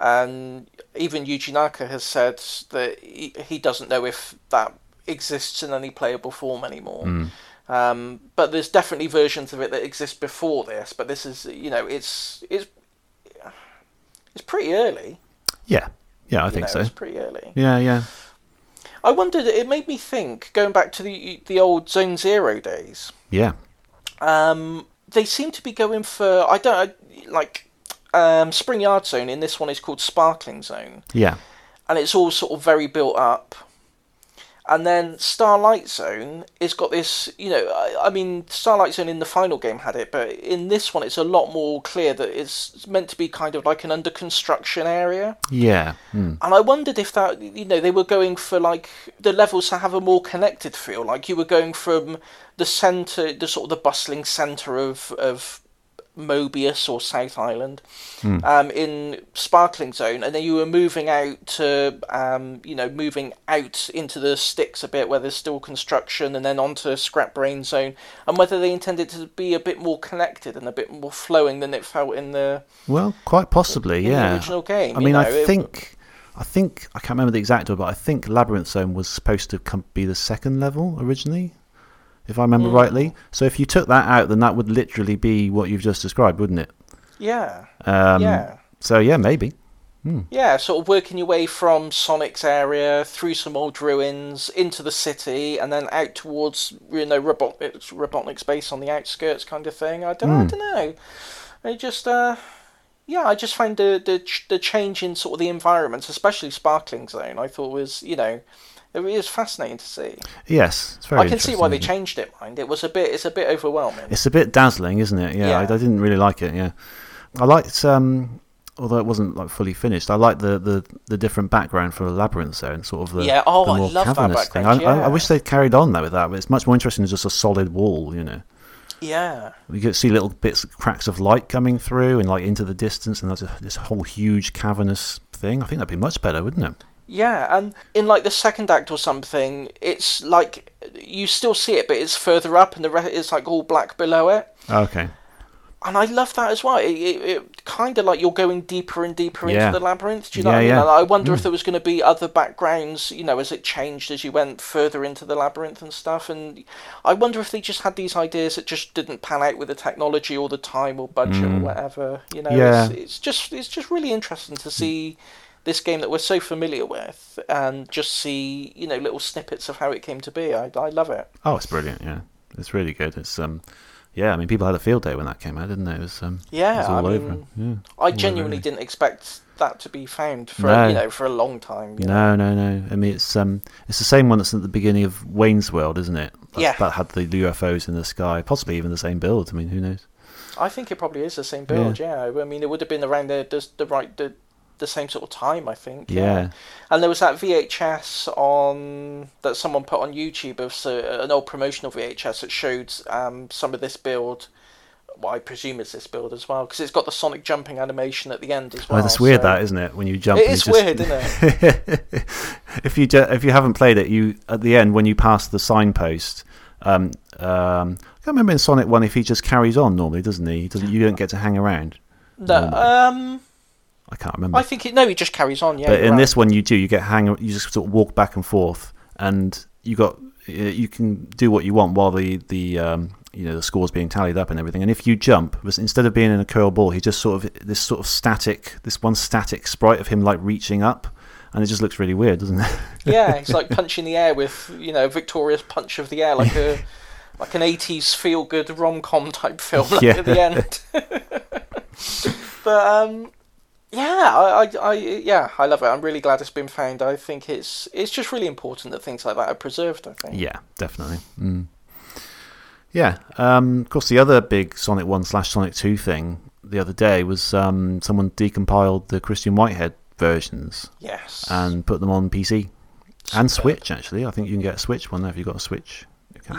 And even Yuji Naka has said that he, he doesn't know if that exists in any playable form anymore. Hmm. Um, but there's definitely versions of it that exist before this. But this is, you know, it's it's it's pretty early. Yeah, yeah, I you think know, so. It's pretty early. Yeah, yeah, I wondered. It made me think. Going back to the the old Zone Zero days. yeah. Um, they seem to be going for I don't I, like um, Spring Yard Zone. In this one, is called Sparkling Zone. Yeah, and it's all sort of very built up. And then Starlight Zone has got this, you know, I, I mean, Starlight Zone in the final game had it, but in this one it's a lot more clear that it's meant to be kind of like an under construction area. yeah. Mm. And I wondered if that, you know, they were going for like the levels to have a more connected feel, like you were going from the centre, the sort of the bustling centre of of Mobius or South Island, um, in Sparkling Zone, and then you were moving out to, um, you know, moving out into the sticks a bit where there's still construction, and then onto Scrap Brain Zone, and whether they intended to be a bit more connected and a bit more flowing than it felt in the, Well, quite possibly, in yeah. the original game. I mean, I know, it- think, I think I can't remember the exact order, but I think Labyrinth Zone was supposed to come, be the second level originally, if I remember Hmm. rightly. So if you took that out, then that would literally be what you've just described, wouldn't it? yeah, Um, yeah. So yeah, maybe. Yeah, sort of working your way from Sonic's area through some old ruins into the city, and then out towards you know Robotnik's, Robotnik's base on the outskirts, kind of thing. I don't, I don't know. I just, uh, yeah, I just find the the the change in sort of the environments, especially Sparkling Zone, I thought was you know. It is fascinating to see. Yes, it's very. I can see why they changed it. Mind it was a bit. It's a bit overwhelming. It's a bit dazzling, isn't it? Yeah, I, I didn't really like it. Yeah, I liked, um, although it wasn't like fully finished. I liked the, the, the different background for the labyrinth there and sort of the Yeah, oh, the I more love that cavernous thing. background, I, I, I wish they'd carried on that with that, but it's much more interesting than just a solid wall. You know, Yeah, you could see little bits, cracks of light coming through and like into the distance, and there's a, this whole huge cavernous thing. I think that'd be much better, wouldn't it? Yeah, and in like the second act or something, it's like you still see it, but it's further up, and the rest is like all black below it. Okay. And I love that as well. It, it, it kind of like you're going deeper and deeper Yeah. into the labyrinth. Do you know Yeah, what I mean? yeah. And I wonder if there was going to be other backgrounds, you know, as it changed as you went further into the labyrinth and stuff. And I wonder if they just had these ideas that just didn't pan out with the technology or the time or budget or whatever. You know, Mm. Yeah. it's, it's just it's just really interesting to see this game that we're so familiar with and just see you know little snippets of how it came to be. I I love it. Oh, it's brilliant. Yeah, it's really good. It's um, yeah. I mean, people had a field day when that came out, didn't they? It was um, it Yeah, was all I over. mean, Yeah. I genuinely didn't expect that to be found for No. you know for a long time. you know. No, no, no. I mean, it's um, it's the same one that's at the beginning of Wayne's World, isn't it? That, Yeah. That had the UFOs in the sky, possibly even the same build. I mean, who knows? I think it probably is the same build. Yeah, I mean it would have been around the the, the right the the same sort of time. I think. Yeah. And there was that VHS on that someone put on YouTube of so, an old promotional VHS that showed um, some of this build. Well, I presume it's this build as well because it's got the Sonic jumping animation at the end as well. oh, that's weird, so- that isn't it? When you jump, It is just- weird, isn't it? [laughs] if you ju- if you haven't played it, you at the end when you pass the signpost. Um, um, I can't remember in Sonic One if he just carries on normally, doesn't he? he doesn't you don't get to hang around? No, um, I can't remember. I think it, no, he just carries on. Yeah, but in right. this one, you do. You get hang. You just sort of walk back and forth, and you got you can do what you want while the the um, you know the scores being tallied up and everything. And if you jump, instead of being in a curl ball, he just sort of this sort of static, this one static sprite of him like reaching up, and it just looks really weird, doesn't it? [laughs] Yeah, he's like punching the air with you know victorious punch of the air, like a [laughs] like an eighties feel good rom com type film like, Yeah. at the end. [laughs] but um, yeah, I, I, I yeah I love it. I'm really glad it's been found. I think it's it's just really important that things like that are preserved. I think. yeah, definitely. Mm. Yeah. Um, of course, the other big Sonic 1 slash Sonic 2 thing the other day was um, someone decompiled the Christian Whitehead versions Yes. and put them on PC and Switch, actually. I think you can get a Switch one there if you've got a Switch.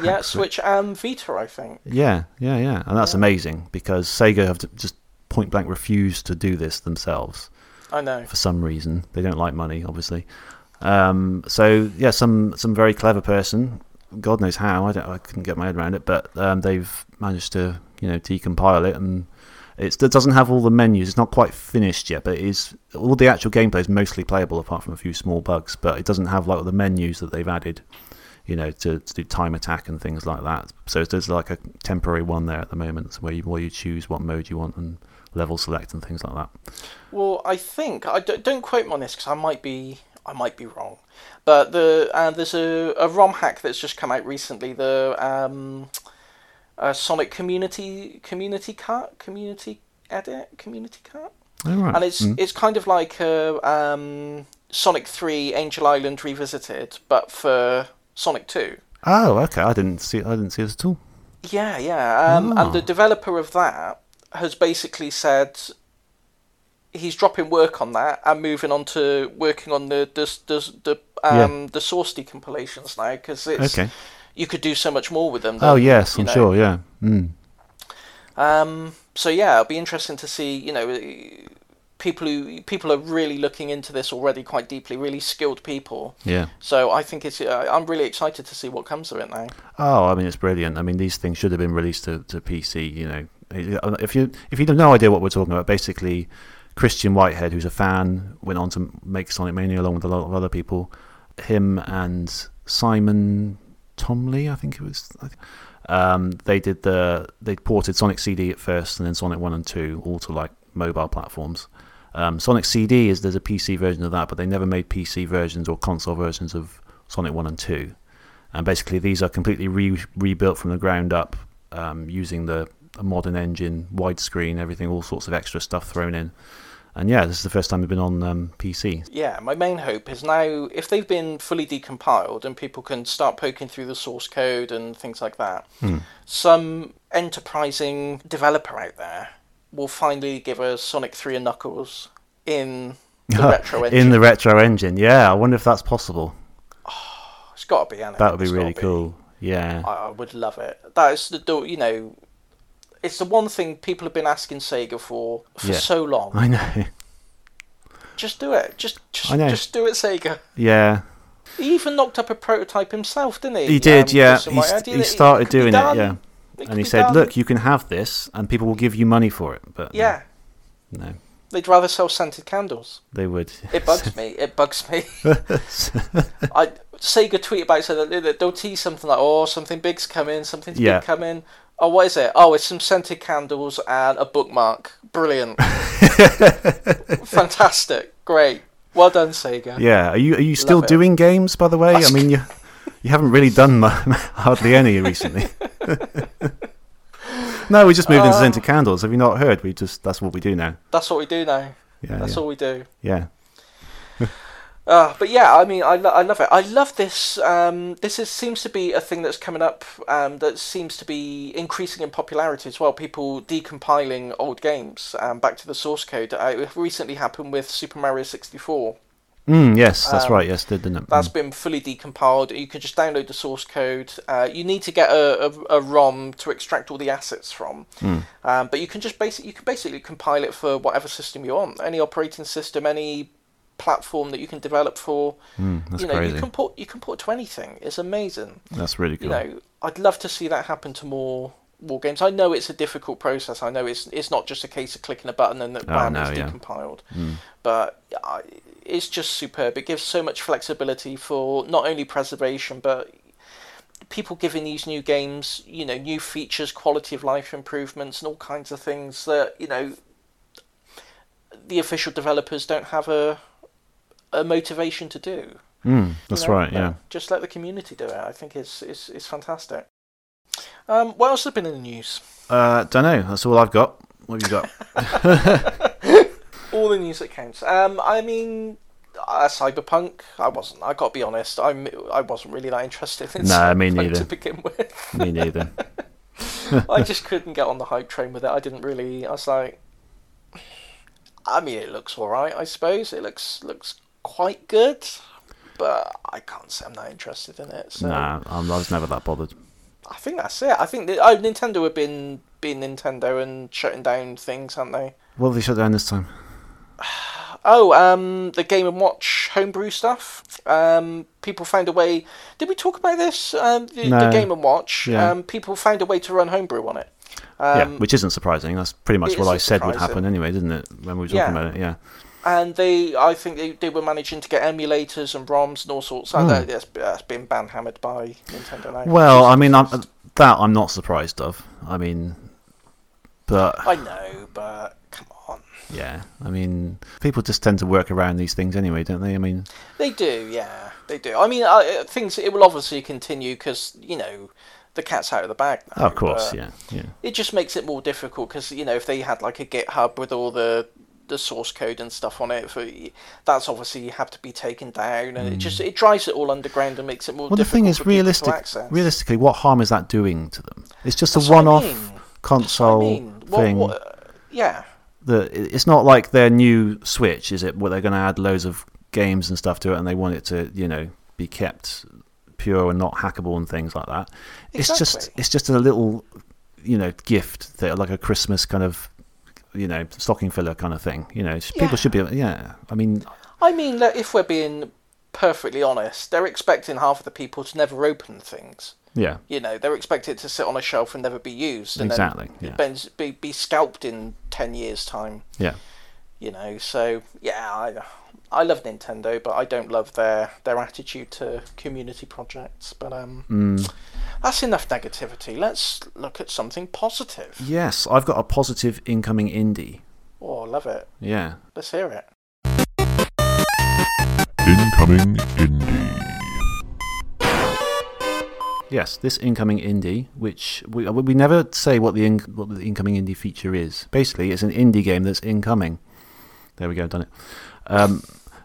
Yeah, Switch and Vita, I think. Yeah, yeah, yeah. And that's Yeah. amazing because Sega have just point blank refused to do this themselves I know. for some reason. They don't like money, obviously. Um, so yeah, some some very clever person, God knows how. I don't, I couldn't get my head around it, but um, they've managed to you know decompile it, and it's, it doesn't have all the menus. It's not quite finished yet, but it is all the actual gameplay is mostly playable apart from a few small bugs. But it doesn't have like the menus that they've added. You know, to, to do time attack and things like that. So there's like a temporary one there at the moment, where you where you choose what mode you want and level select and things like that. Well, I think I don't, don't quote me on this because I might be I might be wrong, but the uh, there's a, a ROM hack that's just come out recently. The um, uh, Sonic Community Community Cart Community Edit Community Cart, Oh, right. and it's Mm. it's kind of like a um, Sonic Three Angel Island revisited, but for Sonic Two. Oh, okay. I didn't see. I didn't see this at all. Yeah, yeah. Um, Oh. And the developer of that has basically said he's dropping work on that and moving on to working on the the the, the um the source decompilations now because it's Okay. you could do so much more with them. Oh yes, you I'm know. sure. Yeah. Mm. Um. So yeah, it'll be interesting to see. You know, people who people are really looking into this already quite deeply, really skilled people. Yeah. So I think it's. Uh, I'm really excited to see what comes of it now. Oh, I mean, it's brilliant. I mean, these things should have been released to, to PC. You know, if you if you have no idea what we're talking about, basically, Christian Whitehead, who's a fan, went on to make Sonic Mania along with a lot of other people. Him and Simon Thomley, I think it was. Um, they did the they ported Sonic CD at first, and then Sonic One and Two, all to like mobile platforms. Um, Sonic CD is there's a PC version of that, but they never made PC versions or console versions of Sonic One and Two. And basically, these are completely re- rebuilt from the ground up um, using the a modern engine, widescreen, everything, all sorts of extra stuff thrown in. And yeah, this is the first time they've been on um, PC. Yeah, my main hope is now if they've been fully decompiled and people can start poking through the source code and things like that, Hmm. some enterprising developer out there will finally give us Sonic 3 and Knuckles in [laughs] the retro engine. in the retro engine. Yeah, I wonder if that's possible. [sighs] It's got to be? That would be It's really cool. Yeah. I, I would love it. That is the you know, it's the one thing people have been asking Sega for for Yeah. so long. I know. [laughs] Just do it. Just just just do it, Sega. Yeah. He even knocked up a prototype himself, didn't he? He did, Um, yeah. He, he started doing it, yeah. And he said, done. look, you can have this, and people will give you money for it. But Yeah, no, they'd rather sell scented candles. they would. It bugs me. [laughs] It bugs me. [laughs] I Sega tweet about it said that they'll tease something like, "Oh, something big's coming, something's Yeah. big coming." Oh, what is it? Oh, it's some scented candles and a bookmark. Brilliant. [laughs] Fantastic. Great. Well done, Sega. yeah. Are you are you still Love it. doing games, by the way? I mean, you you haven't really done hardly any recently. No, we just moved into Uh, scented candles. Have you not heard? We just that's what we do now. That's what we do now. Yeah, That's yeah. all we do. yeah. [laughs] Uh, but yeah, I mean, I, lo- I love it. I love this. Um, this is, seems to be a thing that's coming up um, that seems to be increasing in popularity as well. People decompiling old games um, back to the source code. Uh, it recently happened with Super Mario 64. Mm, yes, that's Um, right. Yes, did didn't it? That's Mm. been fully decompiled. You can just download the source code. Uh, you need to get a, a, a ROM to extract all the assets from, Mm. um, but you can just basically you can basically compile it for whatever system you want, any operating system, any platform that you can develop for. Mm, that's you know, crazy. you can put you can put to anything. It's amazing. That's really cool. You know, I'd love to see that happen to more more games. I know it's a difficult process. I know it's it's not just a case of clicking a button and that Oh, bam, no, it's yeah. decompiled. Mm. But I, it's just superb. It gives so much flexibility for not only preservation but people giving these new games, you know, new features, quality of life improvements, and all kinds of things that you know the official developers don't have a a motivation to do. Mm, You that's know, right. Yeah. Just let the community do it. I think it's it's, it's fantastic. Um, what else has been in the news? Uh, don't know. That's all I've got. What have you got? [laughs] All the news that counts. Um, I mean, uh, Cyberpunk. I wasn't. I got to be honest. I'm. I wasn't really that interested in [laughs] Nah, me neither. to begin with. [laughs] Me neither. I just couldn't get on the hype train with it. I didn't really. I was like, I mean, it looks all right. I suppose it looks looks quite good, but I can't say I'm not interested in it. So Nah, I was never that bothered. I think that's it. I think that, oh, Nintendo have been being Nintendo and shutting down things, haven't they? What have they shut down this time? [sighs] Oh, um, the Game and Watch homebrew stuff. Um, people found a way. Did we talk about this? Um, the, the Game and Watch. Yeah. Um, people found a way to run homebrew on it. yeah, Um, which isn't surprising. That's pretty much what I said would happen anyway, didn't it? When we were talking Yeah. about it, yeah. And they, I think they, they were managing to get emulators and ROMs and all sorts. And that, that's, that's been banhammered by Nintendo now. Well, I mean, I'm, that I'm not surprised of. I mean, but I know, but come on. yeah, I mean, people just tend to work around these things anyway, don't they? I mean, They do, yeah, they do. I mean, uh, things it will obviously continue because you know the cat's out of the bag. Now, oh, of course, yeah, yeah. It just makes it more difficult because you know if they had like a GitHub with all the the source code and stuff on it, for that's obviously have to be taken down, and it just it drives it all underground and makes it more. Hmm. Well, the thing is, for people to realistic, realistically, what harm is that doing to them? It's just That's a one-off mean. That's what I console mean. Thing. what- uh, yeah, that it's not like their new Switch, is it? Where they're going to add loads of games and stuff to it, and they want it to, you know, be kept pure and not hackable and things like that. Exactly. It's just it's just a little, you know, gift that like a Christmas kind of, you know, stocking filler kind of thing. You know, Yeah. people should be, yeah. I mean, I mean, like, if we're being perfectly honest, they're expecting half of the people to never open things. yeah, You know, they're expected to sit on a shelf and never be used, and Exactly, then yeah. be, be be scalped in ten years' time. yeah. You know, so yeah, I I love Nintendo, but I don't love their their attitude to community projects. But um, Mm. That's enough negativity. Let's look at something positive. Yes, I've got a positive incoming indie. Oh, I love it. Yeah. Let's hear it. Incoming Indie. Yes, this incoming indie, which we we never say what the in, what the incoming indie feature is. Basically, it's an indie game that's incoming. There we go, done it. Um,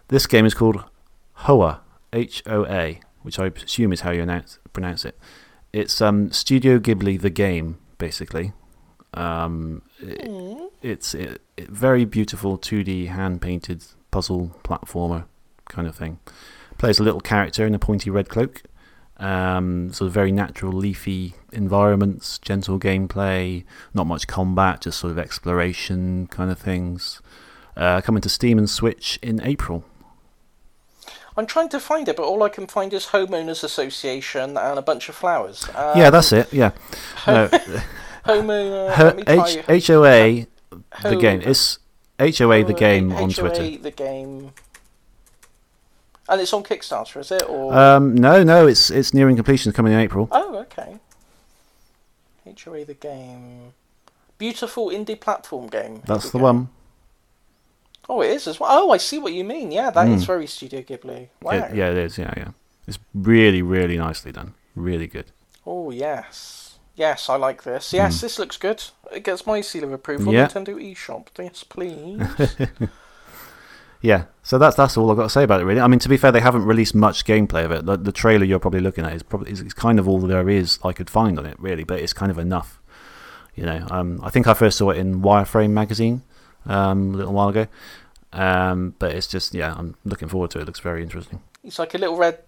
this game is called Hoa, H O A, which I assume is how you announce, pronounce it. It's um, Studio Ghibli the game, basically. Um, it, it's it, it, very beautiful 2D hand painted puzzle platformer kind of thing. Plays a little character in a pointy red cloak. Um, sort of very natural, leafy environments, gentle gameplay, not much combat, just sort of exploration kind of things. Uh, coming to Steam and Switch in April. I'm trying to find it, but all I can find is homeowners association and a bunch of flowers. Um, yeah, that's it. Yeah, no, Homo. Uh, Ho- let me try H H O A the game. It's H O A the game on HOA Twitter. The game. And it's on Kickstarter, is it? Or Um, no, no, it's it's nearing completion. It's coming in April. oh, okay. HOA the game. Beautiful indie platform game. That's the go. one. Oh, it is as well. Oh, I see what you mean. Yeah, that is Mm. very Studio Ghibli. Wow. It- yeah, it is. Yeah, yeah. It's really, really nicely done. Really good. Oh yes, yes, I like this. Yes, this looks good. It gets my seal of approval. Hmm. Yeah. Nintendo eShop. Yes, [laughs] please. Yeah, so that's that's all I've got to say about it. Really, I mean, to be fair, they haven't released much gameplay of it. The, the trailer you're probably looking at is probably is, is kind of all there is I could find on it, really. But it's kind of enough. You know, um, I think I first saw it in Wireframe magazine um, a little while ago. Um, but it's just yeah, I'm looking forward to it. It looks very interesting. He's like a little red,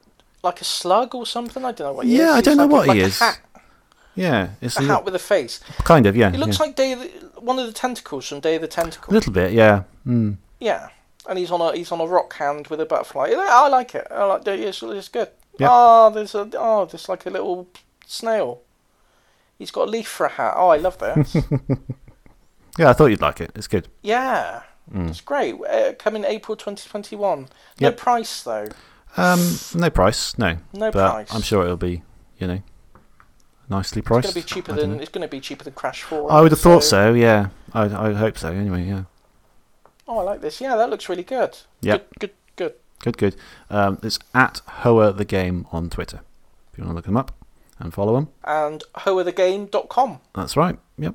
like a slug or something. I don't know what. He Yeah, is. I don't know like a- what he like a is. hat- Yeah, it's A a hat li- with a face. kind of yeah. It looks yeah. like Day of the, one of the tentacles from Day of the Tentacle. a little bit, yeah. Mm. Yeah, and he's on a he's on a rock hand with a butterfly. I like it. I like it. It's, it's good. Yeah. Oh, there's a oh, there's like a little snail. He's got a leaf for a hat. Oh, I love this. [laughs] Yeah, I thought you'd like it. It's good. yeah, Mm. it's great. Uh, coming April 2021. No Yep. price though. Um, no price, no. No but price. I'm sure it'll be, you know, nicely It's priced. going to be cheaper than know. it's going to be cheaper than Crash 4. I would have thought so. Yeah, I I hope so. Anyway, yeah. Oh, I like this. Yeah, that looks really good. Yep. Good, good, good. Good, good. Um, it's at Hoa the Game on Twitter. If you want to look them up and follow them, And hoathegame.com. that's right. Yep.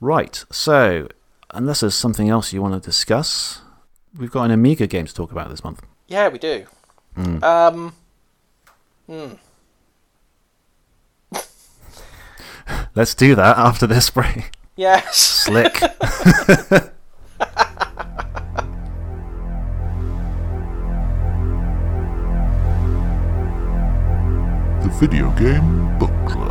Right. So, unless there's something else you want to discuss, we've got an Amiga game to talk about this month. Yeah, we do. Mm. Um, hmm. [laughs] Let's do that after this break. Yes. Slick. [laughs] The Video Game Book Club.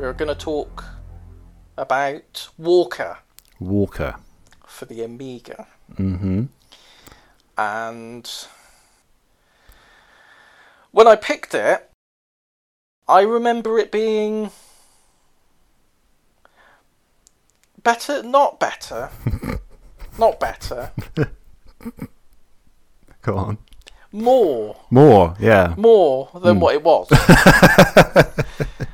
We're going to talk about Walker Walker. for the Amiga. Mm-hmm. And when I picked it, I remember it being better, not better, [laughs] not better, [laughs] Go on. more, More, yeah. more than what it was. [laughs]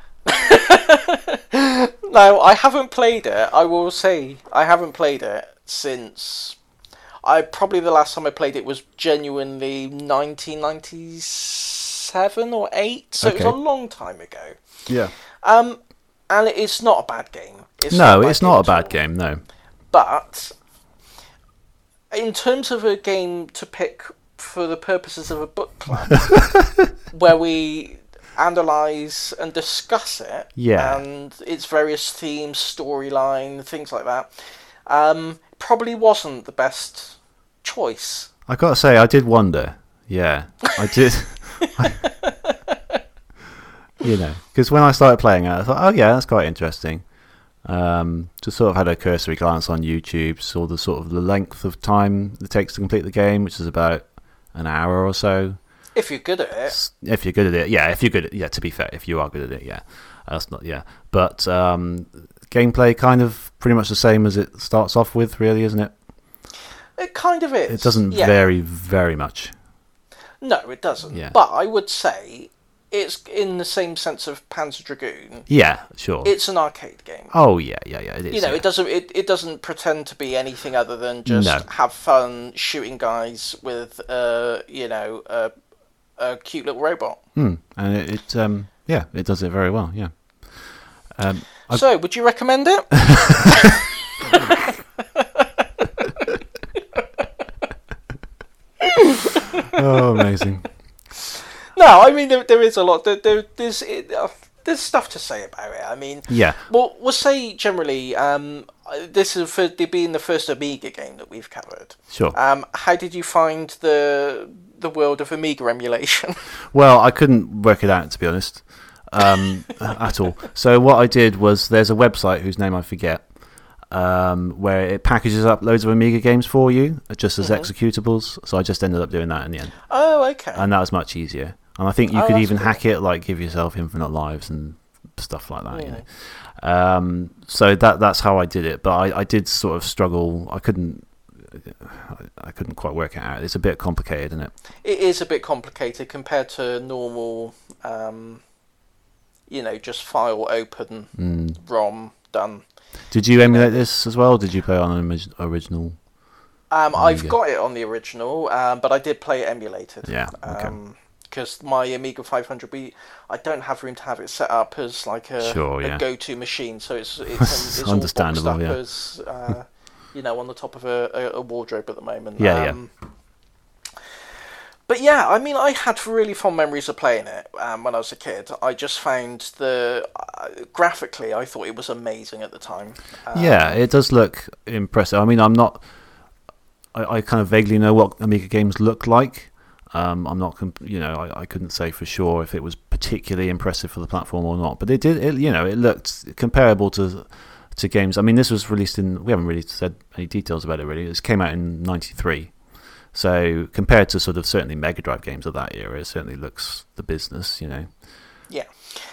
now, I haven't played it, I will say, I haven't played it since. I probably the last time I played it was genuinely 1997 or 8, so it was a long time ago. Yeah. Um, and it's not a bad game. It's No, bad it's not a bad game, no. But in terms of a game to pick for the purposes of a book club, [laughs] where we analyze and discuss it, Yeah. and its various themes, storyline, things like that, um, probably wasn't the best choice. I gotta say, I did wonder. Yeah, I did. [laughs] you know, because when I started playing it, I thought, oh yeah, that's quite interesting. Um, just sort of had a cursory glance on YouTube, saw the sort of the length of time it takes to complete the game, which is about an hour or so. If you're good at it, If you're good at it, yeah. If you're good at, yeah. To be fair, if you are good at it, yeah. That's not, yeah. But um, gameplay kind of pretty much the same as it starts off with, really, isn't it? it kind of is. It doesn't yeah. vary very much. No, it doesn't. Yeah. But I would say it's in the same sense of Panzer Dragoon. Yeah, sure. It's an arcade game. Oh yeah, yeah, yeah. It is. you know, yeah. it doesn't it, it doesn't pretend to be anything other than just No. have fun shooting guys with uh you know a a cute little robot. Hmm. And it, it, um, yeah, it does it very well. Yeah. Um, So, would you recommend it? [laughs] oh, amazing. no, I mean there, there is a lot. There, there there's it, uh, there's stuff to say about it. I mean, Yeah. well, we'll say generally. Um, this is for being the first Amiga game that we've covered. Sure. Um, how did you find the the world of Amiga emulation? [laughs] Well, I couldn't work it out to be honest, um, [laughs] at all. So what I did was there's a website whose name I forget, um, where it packages up loads of Amiga games for you just as executables. So I just ended up doing that in the end, oh, okay. and that was much easier. And I think you Oh, could even cool. hack it, like give yourself infinite lives and stuff like that. You know. Um, so that that's how I did it. But I, I did sort of struggle. I couldn't. I couldn't quite work it out. It's a bit complicated, isn't it? It is a bit complicated compared to normal, um, you know, just file open, Mm. ROM done. Did you emulate this as well? Did you play it on an original? Um, I've Amiga. got it on the original, um, but I did play it emulated. Yeah, okay. Because my Amiga 500, we I don't have room to have it set up as like a, Sure, a go-to machine, so it's it's, [laughs] it's Understandable, yeah. as uh, you know on the top of a, a, wardrobe at the moment. Yeah, yeah. um, But yeah, I mean, I had really fond memories of playing it um, when I was a kid. I just found the uh, graphically, I thought it was amazing at the time. Um, yeah, it does look impressive. I mean, I'm not. I, I kind of vaguely know what Amiga games look like. Um, I'm not, you know, I, I couldn't say for sure if it was particularly impressive for the platform or not. But it did, it, you know, it looked comparable to to games. I mean, this was released in. We haven't really said any details about it. Really, this came out in '93. So compared to sort of certainly Mega Drive games of that era, it certainly looks the business. You know. Yeah,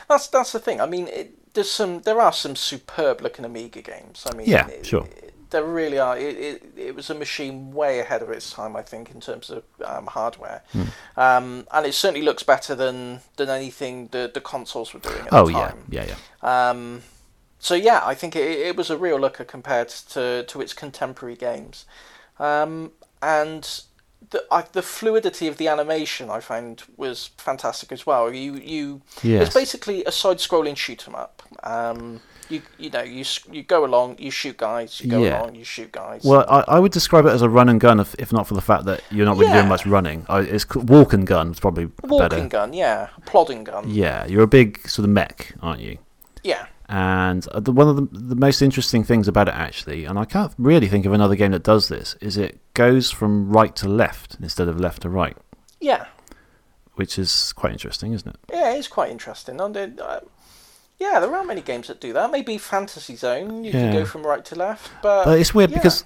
that's that's the thing. I mean, it, there's some there are some superb looking Amiga games. I mean, Yeah, it- sure. it- there really are. It, it it was a machine way ahead of its time, I think, in terms of um, hardware, Hmm. um, and it certainly looks better than than anything the the consoles were doing at Oh the yeah, yeah, yeah. Um, so yeah, I think it, it was a real looker compared to, to its contemporary games. um, and the I, the fluidity of the animation I found was fantastic as well. You you Yes. it's basically a side-scrolling shoot 'em up. Um, you you know you you go along, you shoot guys, you go Yeah. along, you shoot guys. Well, I, I would describe it as a run and gun, if, if not for the fact that you're not really Yeah. doing much running. I, it's walk and gun. It's probably Walking better. gun, yeah, plodding gun, Yeah, you're a big sort of mech, aren't you? yeah. And the, one of the, the most interesting things about it, actually, and I can't really think of another game that does this, is it goes from right to left instead of left to right, Yeah, which is quite interesting, isn't it? yeah, it's quite interesting. Uh, yeah, there aren't many games that do that. Maybe Fantasy Zone, you can go from right to left, but, But it's weird yeah. because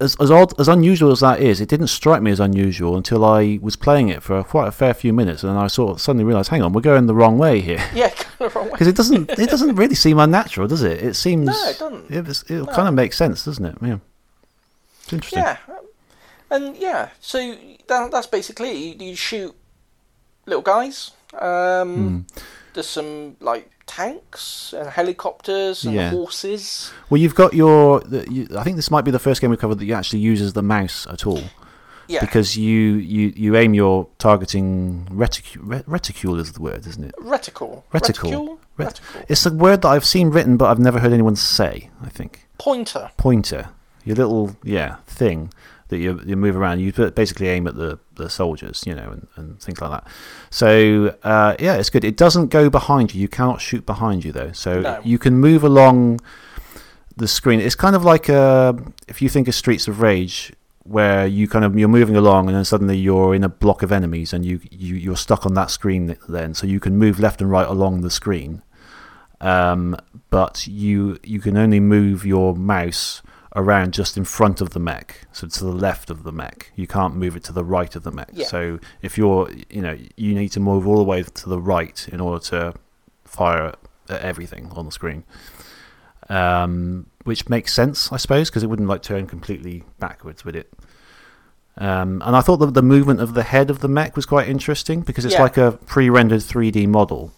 as as odd as unusual as that is, it didn't strike me as unusual until I was playing it for quite a fair few minutes, and then I sort of suddenly realised, hang on, we're going the wrong way here. [laughs] yeah, [laughs] kind of wrong way. Because it doesn't, it doesn't really seem unnatural, does it? It seems. No, it doesn't. It, No. kind of makes sense, doesn't it? Yeah. It's interesting. Yeah, and yeah, so that, that's basically it. You, you shoot little guys. Um, Hmm. There's some like tanks and helicopters and Yeah. horses. Well, you've got your. The, you, I think this might be the first game we covered that you actually uses the mouse at all, Yeah, because you, you, you aim your targeting reticule. Ret- reticule is the word, isn't it? reticle. Reticle. Reticule? Ret- Reticle. It's a word that I've seen written, but I've never heard anyone say. I think Pointer. pointer, your little yeah thing that you you move around. You basically aim at the, the soldiers, you know, and, and things like that. So uh, yeah, it's good. It doesn't go behind you. You cannot shoot behind you though. So No. you can move along the screen. It's kind of like uh, if you think of Streets of Rage. Where you kind of you're moving along and then suddenly you're in a block of enemies and you, you you're stuck on that screen then so you can move left and right along the screen um, but you you can only move your mouse around just in front of the mech, so to the left of the mech. You can't move it to the right of the mech. Yeah. So if you're, you know, you need to move all the way to the right in order to fire at everything on the screen. Um, which makes sense, I suppose, because it wouldn't like turn completely backwards, would it? Um, and I thought that the movement of the head of the mech was quite interesting because it's Yeah. like a pre-rendered 3D model,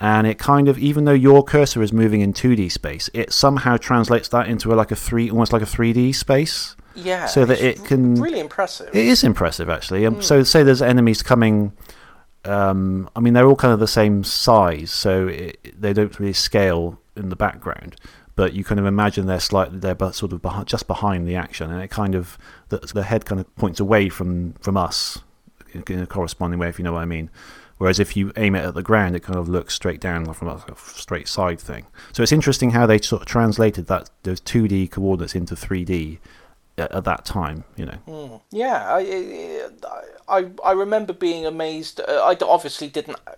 and it kind of even though your cursor is moving in 2D space, it somehow translates that into a, like a three, almost like a 3D space. Yeah. So that it can- Really impressive. It is impressive, actually. Um, So, say there's enemies coming. Um, I mean, they're all kind of the same size, so it, they don't really scale in the background. But you kind of imagine they're slightly they're but sort of behind, just behind the action, and it kind of the, the head kind of points away from from us in a corresponding way, if you know what I mean. Whereas if you aim it at the ground, it kind of looks straight down like from a straight side thing. So it's interesting how they sort of translated that those 2D coordinates into 3D at, at that time. You know. Hmm. Yeah, I, I, I remember being amazed. Uh, I obviously didn't uh,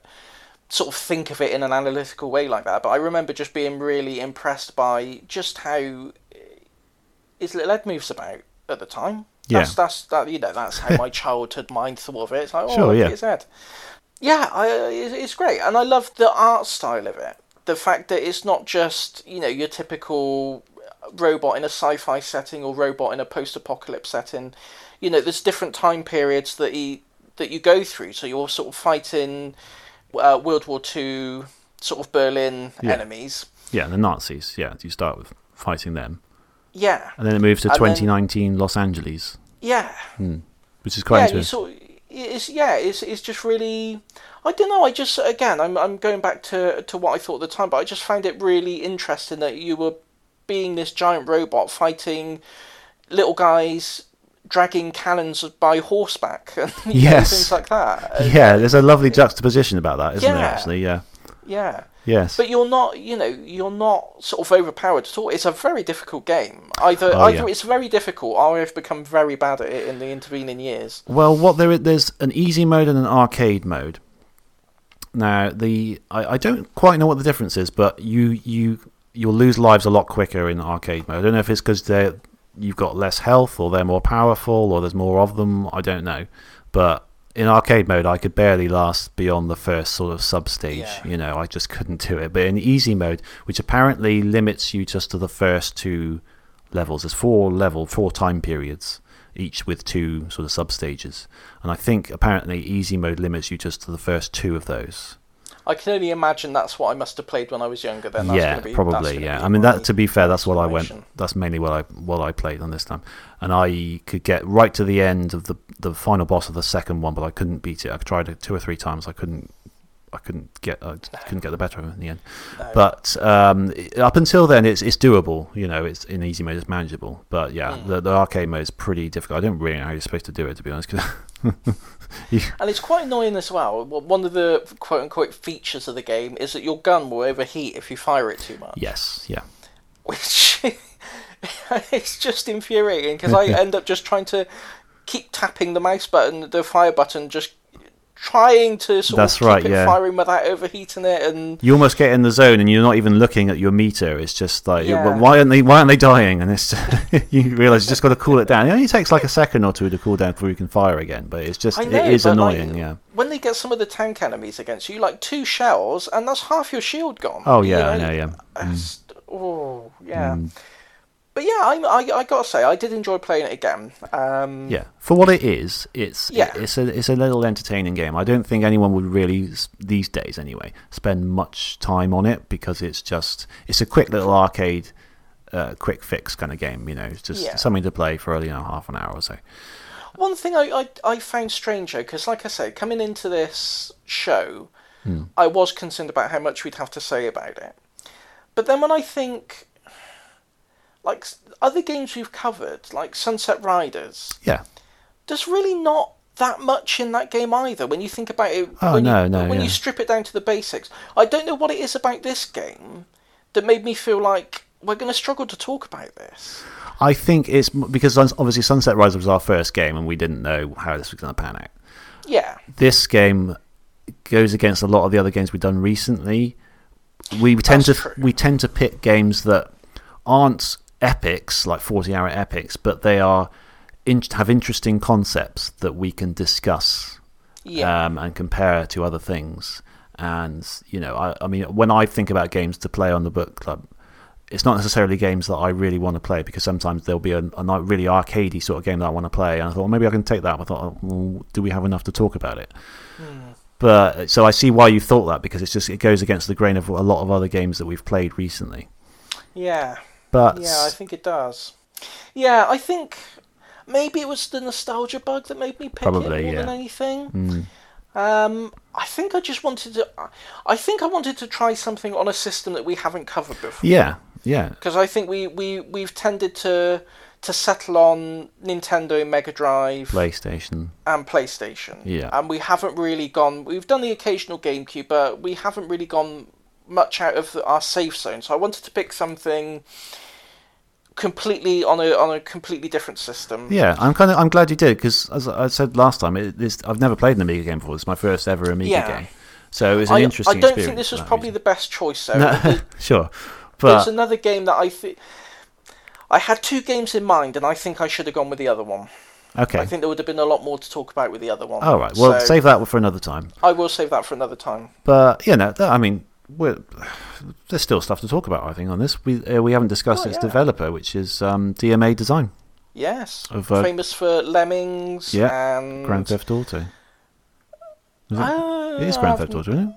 sort of think of it in an analytical way like that, but I remember just being really impressed by just how uh, his little head moves about at the time. Yeah. That's that's that you know that's how [laughs] my childhood mind thought of it. It's like oh, Sure, look at his head. Yeah, I, it's, great, and I love the art style of it. The fact that it's not just you know your typical robot in a sci-fi setting or robot in a post-apocalypse setting. You know, there's different time periods that he that you go through. So you're sort of fighting uh, World War Two sort of Berlin Yeah. enemies. Yeah, the Nazis. Yeah, you start with fighting them, Yeah, and then it moves to And then- 2019 Los Angeles, yeah, which is quite yeah. You interesting. It's yeah, it's it's just really. I don't know. I just again, I'm I'm going back to to what I thought at the time, but I just found it really interesting that you were being this giant robot fighting little guys dragging cannons by horseback [laughs] and you know, things like that. Yeah, there's a lovely juxtaposition about that, isn't there? Actually, yeah, yeah. Yes, But you're not, you know, you're not sort of overpowered at all. It's a very difficult game. Either Oh, either yeah. it's very difficult, or I've become very bad at it in the intervening years. Well, what there is, there's an easy mode and an arcade mode. Now, the I, I don't quite know what the difference is, but you you you'll lose lives a lot quicker in arcade mode. I don't know if it's because they you've got less health, or they're more powerful, or there's more of them. I don't know, but in arcade mode, I could barely last beyond the first sort of sub stage. Yeah. You know, I just couldn't do it. But in easy mode, which apparently limits you just to the first two levels, there's four level, four time periods, each with two sort of sub stages. And I think apparently easy mode limits you just to the first two of those. I can only imagine that's what I must have played when I was younger. Then that's yeah, gonna be, probably. Yeah, I mean that. To be fair, that's what I went. That's mainly what I what I played on this time, and I could get right to the end of the the final boss of the second one, but I couldn't beat it. I tried it two or three times. I couldn't. I couldn't get. I couldn't get the better of it in the end. But um, up until then, it's it's doable. You know, it's in easy mode, it's manageable. But yeah, Hmm. the, the arcade mode is pretty difficult. I don't really know how you're supposed to do it, to be honest. 'cause [laughs] you- [laughs] And it's quite annoying as well. Well, One of the quote unquote features of the game is that your gun will overheat if you fire it too much. yes, yeah. Which [laughs] it's just infuriating because I [laughs] end up just trying to keep tapping the mouse button, the fire button, just trying to sort That's of keep right, it yeah. firing without overheating it. And you almost get in the zone and you're not even looking at your meter. It's just like, Yeah. "Well, why aren't they? Why aren't they dying? And it's [laughs] you realise you just got to cool it down. It only takes like a second or two to cool down before you can fire again. But it's just I know, it is but, like, annoying. yeah. When they get some of the tank enemies against you, like two shells, and that's half your shield gone. Oh yeah, I know. Yeah. It's- mm. Oh yeah. Mm. But yeah, I, I I gotta say I did enjoy playing it again. Um, Yeah, for what it is, it's Yeah. it's a it's a little entertaining game. I don't think anyone would really these days anyway spend much time on it because it's just it's a quick little arcade, uh, quick fix kind of game. You know, it's just Yeah. something to play for you know half an hour or so. One thing I, I, I found strange though, because like I said, coming into this show, Hmm. I was concerned about how much we'd have to say about it. But then when I think, like other games we've covered, like Sunset Riders, Yeah, there's really not that much in that game either. When you think about it, Oh, when no, you, no, when yeah. you strip it down to the basics, I don't know what it is about this game that made me feel like we're going to struggle to talk about this. I think it's because obviously Sunset Riders was our first game and we didn't know how this was going to pan out. Yeah, This game goes against a lot of the other games we've done recently. We tend That's to true. we tend to pick games that aren't epics like forty hour epics, but they are in, have interesting concepts that we can discuss yeah. um, and compare to other things. And you know, I, I mean, when I think about games to play on the book club, it's not necessarily games that I really want to play because sometimes there'll be a, a not really arcadey sort of game that I want to play, and I thought well, maybe I can take that. I thought, oh, well, do we have enough to talk about it? But so I see why you thought that because it's just it goes against the grain of a lot of other games that we've played recently. yeah. But Yeah, I think it does. Yeah, I think maybe it was the nostalgia bug that made me pick Probably, it more yeah. than anything. Mm. Um, I think I just wanted to. I think I wanted to try something on a system that we haven't covered before. yeah, yeah, Because I think we we we've tended to to settle on Nintendo, Mega Drive, PlayStation. and PlayStation. Yeah. And we haven't really gone. We've done the occasional GameCube, but we haven't really gone much out of our safe zone. So I wanted to pick something completely on a on a completely different system. Yeah, I'm kind of I'm glad you did because as I said last time, it, this, I've never played an Amiga game before. It's my first ever Amiga Yeah. game, so it's an I, interesting. I don't think this was probably reason. the best choice though. No, [laughs] sure, There's but another game that I think. I had two games in mind, and I think I should have gone with the other one. okay. I think there would have been a lot more to talk about with the other one. All right. Well, So save that for another time. I will save that for another time. But you know, that, I mean, there's still stuff to talk about. I think on this, we uh, we haven't discussed Oh, its yeah. developer, which is um, DMA Design Yes, Of, uh, famous for Lemmings Yeah, and Grand Theft Auto. Is it? Uh, it is Grand Theft Auto, isn't it?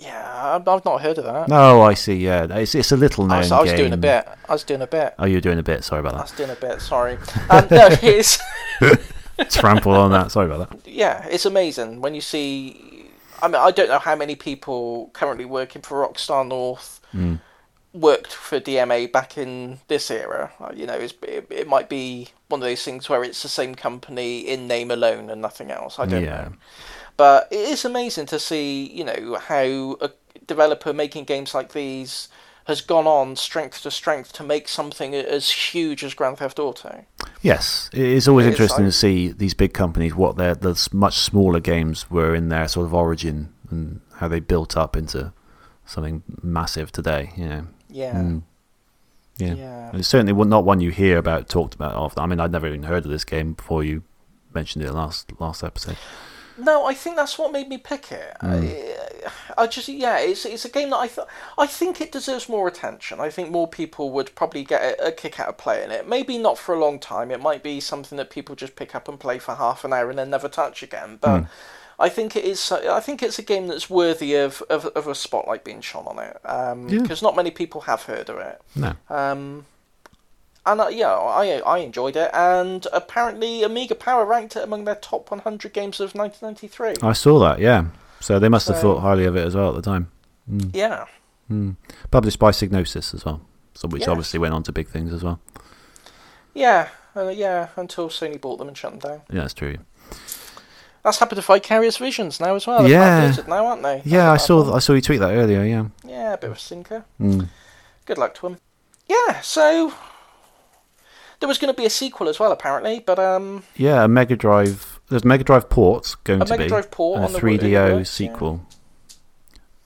Yeah, I've, not heard of that. No, I see. Yeah, it's it's a little known I was, I was doing a bit. I was doing a bit. Oh, you're doing a bit. Sorry about that. I was doing a bit. Sorry. Um, no, it's [laughs] [laughs] Trample on that. Sorry about that. yeah, it's amazing when you see. I mean, I don't know how many people currently working for Rockstar North Hmm. worked for DMA back in this era. You know, it's, it, it might be one of those things where it's the same company in name alone and nothing else. I don't Yeah. know. But it is amazing to see, you know, how a developer making games like these has gone on strength to strength to make something as huge as Grand Theft Auto. Yes, it is always It's interesting to see these big companies what their the much smaller games were in their sort of origin and how they built up into something massive today. You know. Yeah. Mm. Yeah. Yeah. It's certainly not one you hear about talked about often. I mean, I'd never even heard of this game before you mentioned it last last episode. No, I think that's what made me pick it. I, hmm. I just yeah, it's it's a game that I thought I think it deserves more attention. I think more people would probably get a, a kick out of playing it. Maybe not for a long time. It might be something that people just pick up and play for half an hour and then never touch again. But hmm. I think it is. I think it's a game that's worthy of, of, of a spotlight being shone on it. Um, yeah. Because not many people have heard of it. No. Um, and uh, yeah, I I enjoyed it, and apparently Amiga Power ranked it among their top 100 games of 1993. I saw that. Yeah. So they must have thought highly of it as well at the time. Yeah, Published by Psygnosis as well. So which Yes. obviously went on to big things as well. yeah, uh, yeah. Until Sony bought them and shut them down. Yeah, that's true. That's happened to Vicarious Visions now as well. They're Yeah. now, aren't they? Yeah, I saw bad I saw you tweet that earlier. Yeah. Yeah, a bit of a sinker. Mm. Good luck to them. Yeah, so there was going to be a sequel as well, apparently, but um, Yeah, a Mega Drive. There's Mega Drive ports going A to Mega be, Drive port and a on the- the 3DO yeah. sequel.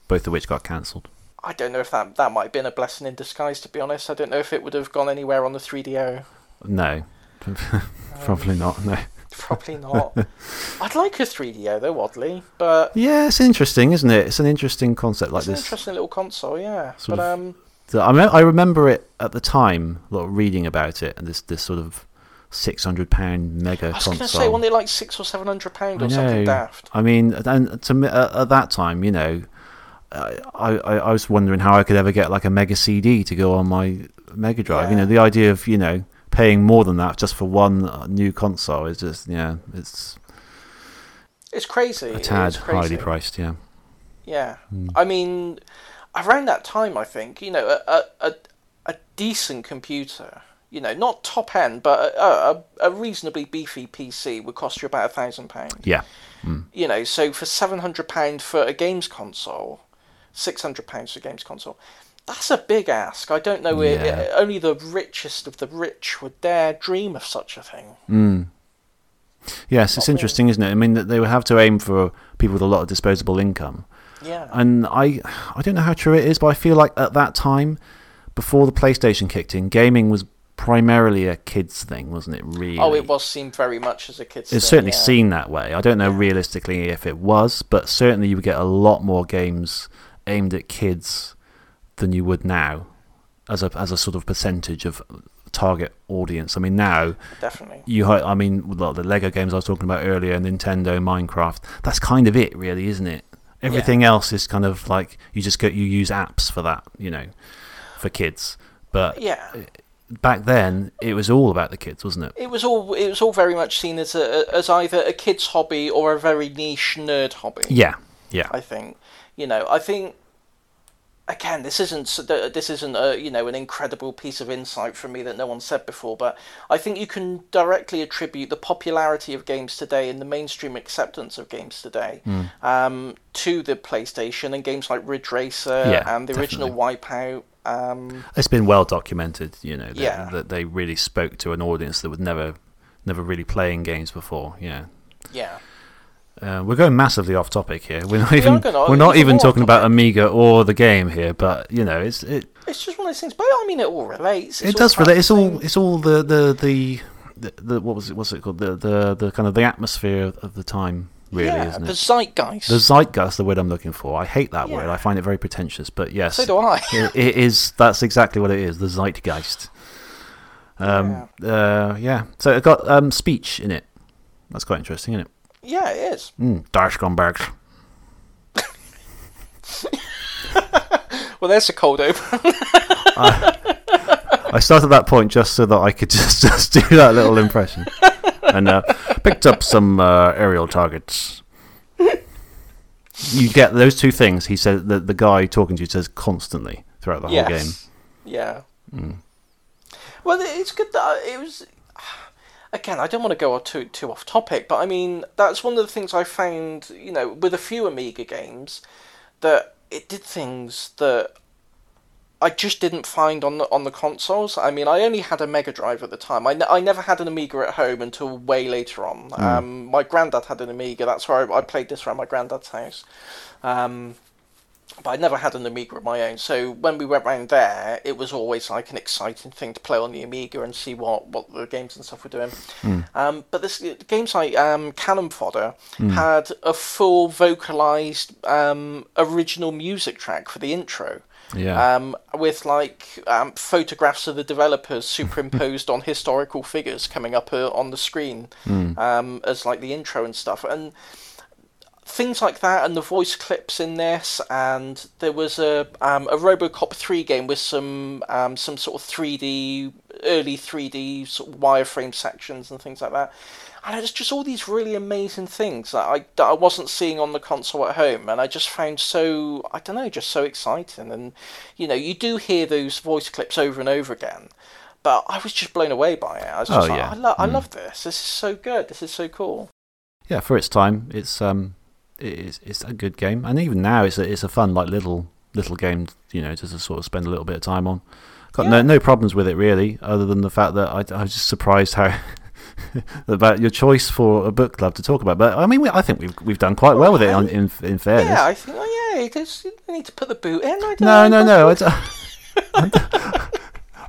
Both of which got cancelled. I don't know if that that might have been a blessing in disguise. To be honest, I don't know if it would have gone anywhere on the 3DO. No, [laughs] probably not. No. [laughs] Probably not. I'd like a 3DO though, oddly, but Yeah, it's interesting, isn't it? It's an interesting concept like it's an this. interesting little console, yeah. Sort but um, So I, I remember it at the time, like reading about it, and this this sort of six hundred pound mega I was going to say, wasn't it like six or seven hundred pound or something daft? I mean, and to me, at, at that time, you know, I, I I was wondering how I could ever get like a mega CD to go on my Mega Drive. You know, the idea of you know paying more than that just for one uh, new console is just yeah, it's It's crazy. a tad crazy. highly priced. Yeah, Yeah, Hmm. I mean, around that time, I think you know a a, a, decent computer, you know, not top end, but a, a, a reasonably beefy PC would cost you about a thousand pound. yeah, You know, so for seven hundred pound for a games console, six hundred pounds for a games console. That's a big ask. I don't know. It, Yeah. only the richest of the rich would dare dream of such a thing. Mm. Yes, it's interesting, isn't it? I mean, that they would have to aim for people with a lot of disposable income. Yeah. And I, I don't know how true it is, but I feel like at that time, before the PlayStation kicked in, gaming was primarily a kids thing, wasn't it? Really? Oh, it was seen very much as a kid's. It's certainly yeah. seen that way. I don't know Yeah. realistically if it was, but certainly you would get a lot more games aimed at kids than you would now, as a as a sort of percentage of target audience. I mean, now Definitely. you I mean, the Lego games I was talking about earlier, Nintendo, Minecraft. That's kind of it, really, isn't it? Everything else is kind of like you just get you use apps for that, you know, for kids. But Yeah. back then, it was all about the kids, wasn't it? It was all it was all very much seen as a as either a kid's hobby or a very niche nerd hobby. Yeah, yeah, I think you know I think again this isn't this isn't a you know an incredible piece of insight from me that no one said before, but I think you can directly attribute the popularity of games today and the mainstream acceptance of games today Hmm. um, to the PlayStation and games like Ridge Racer Yeah, and the original Wipeout. Um, It's been well documented, you know, that, Yeah. that they really spoke to an audience that would never, never really playing games before. Yeah. yeah. Uh, we're going massively off topic here. We're not even gonna- we're not even talking about. Amiga or the game here, but you know, it's it It's just one of those things, but I mean, it all relates. It's it all does relate. It's all it's all the the the, the, the what was it what's it called the the the kind of the atmosphere of the time really yeah, isn't it? the zeitgeist. The zeitgeist, the word I'm looking for. I hate that word. I find it very pretentious. But yes, so do I. [laughs] it, it is. That's exactly what it is. The zeitgeist. Um, yeah. Uh, yeah. So it got um, speech in it. That's quite interesting, isn't it? Yeah, it is. Mm, Dash scumbags. [laughs] Well, there's a cold open. [laughs] I started that point just so that I could [laughs] just, just do that little impression, and uh, picked up some uh, aerial targets. You get those two things. He said that the guy talking to you says constantly throughout the whole game. yes. Yeah. Well, it's good that it was. Again, I don't want to go too too off topic, but I mean that's one of the things I found. You know, with a few Amiga games, that it did things that I just didn't find on the on the consoles. I mean, I only had a Mega Drive at the time. I, I never had an Amiga at home until way later on. Um, my granddad had an Amiga. That's where I, I played this around my granddad's house. Um, but I never had an Amiga of my own. So when we went round there, it was always like an exciting thing to play on the Amiga and see what, what the games and stuff were doing. Um, but this games like um, Cannon Fodder had a full vocalized um, original music track for the intro. Yeah. Um, with like um, photographs of the developers [laughs] superimposed on historical figures coming up uh, on the screen um, as like the intro and stuff. And things like that, and the voice clips in this, and there was a um, a RoboCop three game with some um, some sort of three D early three D sort of wireframe sections and things like that. And it's just all these really amazing things that I that I wasn't seeing on the console at home, and I just found so I don't know, just so exciting. And you know, you do hear those voice clips over and over again, but I was just blown away by it. I was just Oh, like, yeah. I, lo- I Mm. love this. This is so good. This is so cool. yeah, for its time, it's um, it's it's a good game, and even now, it's a it's a fun like little little game, you know, just to sort of spend a little bit of time on. Got Yeah. no no problems with it really, other than the fact that I, I was just surprised how [laughs] about your choice for a book club to talk about. But I mean, we, I think we've we've done quite well with it. On, in in fairness, Yeah, I think. Oh yeah, because you need to put the boot in. I don't no, know, no, no. I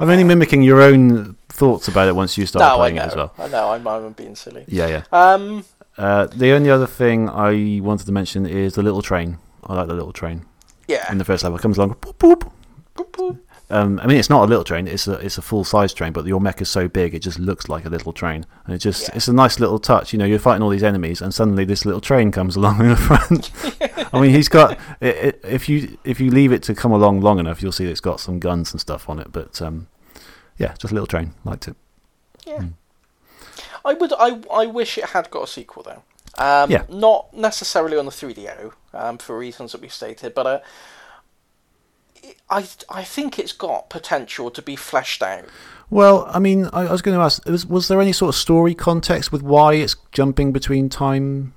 am [laughs] only mimicking your own thoughts about it once you start No, playing it as well. I know. I'm, I'm being silly. Yeah, yeah. Um. Uh, the only other thing I wanted to mention is the little train. I like the little train Yeah. in the first level. It comes along, boop, boop. Boop, boop. Um, I mean, it's not a little train; it's a it's a full size train. But your mech is so big, it just looks like a little train, and it just Yeah. it's a nice little touch. You know, you're fighting all these enemies, and suddenly this little train comes along [laughs] in the front. [laughs] I mean, he's got i i if you if you leave it to come along long enough, you'll see it's got some guns and stuff on it. But um, yeah, just a little train. Liked it. Yeah. Hmm. I would. I. I wish it had got a sequel though. Um, Yeah. Not necessarily on the 3DO, um, for reasons that we've stated, but uh, I. I think it's got potential to be fleshed out. Well, I mean, I, I was going to ask: was, was there any sort of story context with why it's jumping between time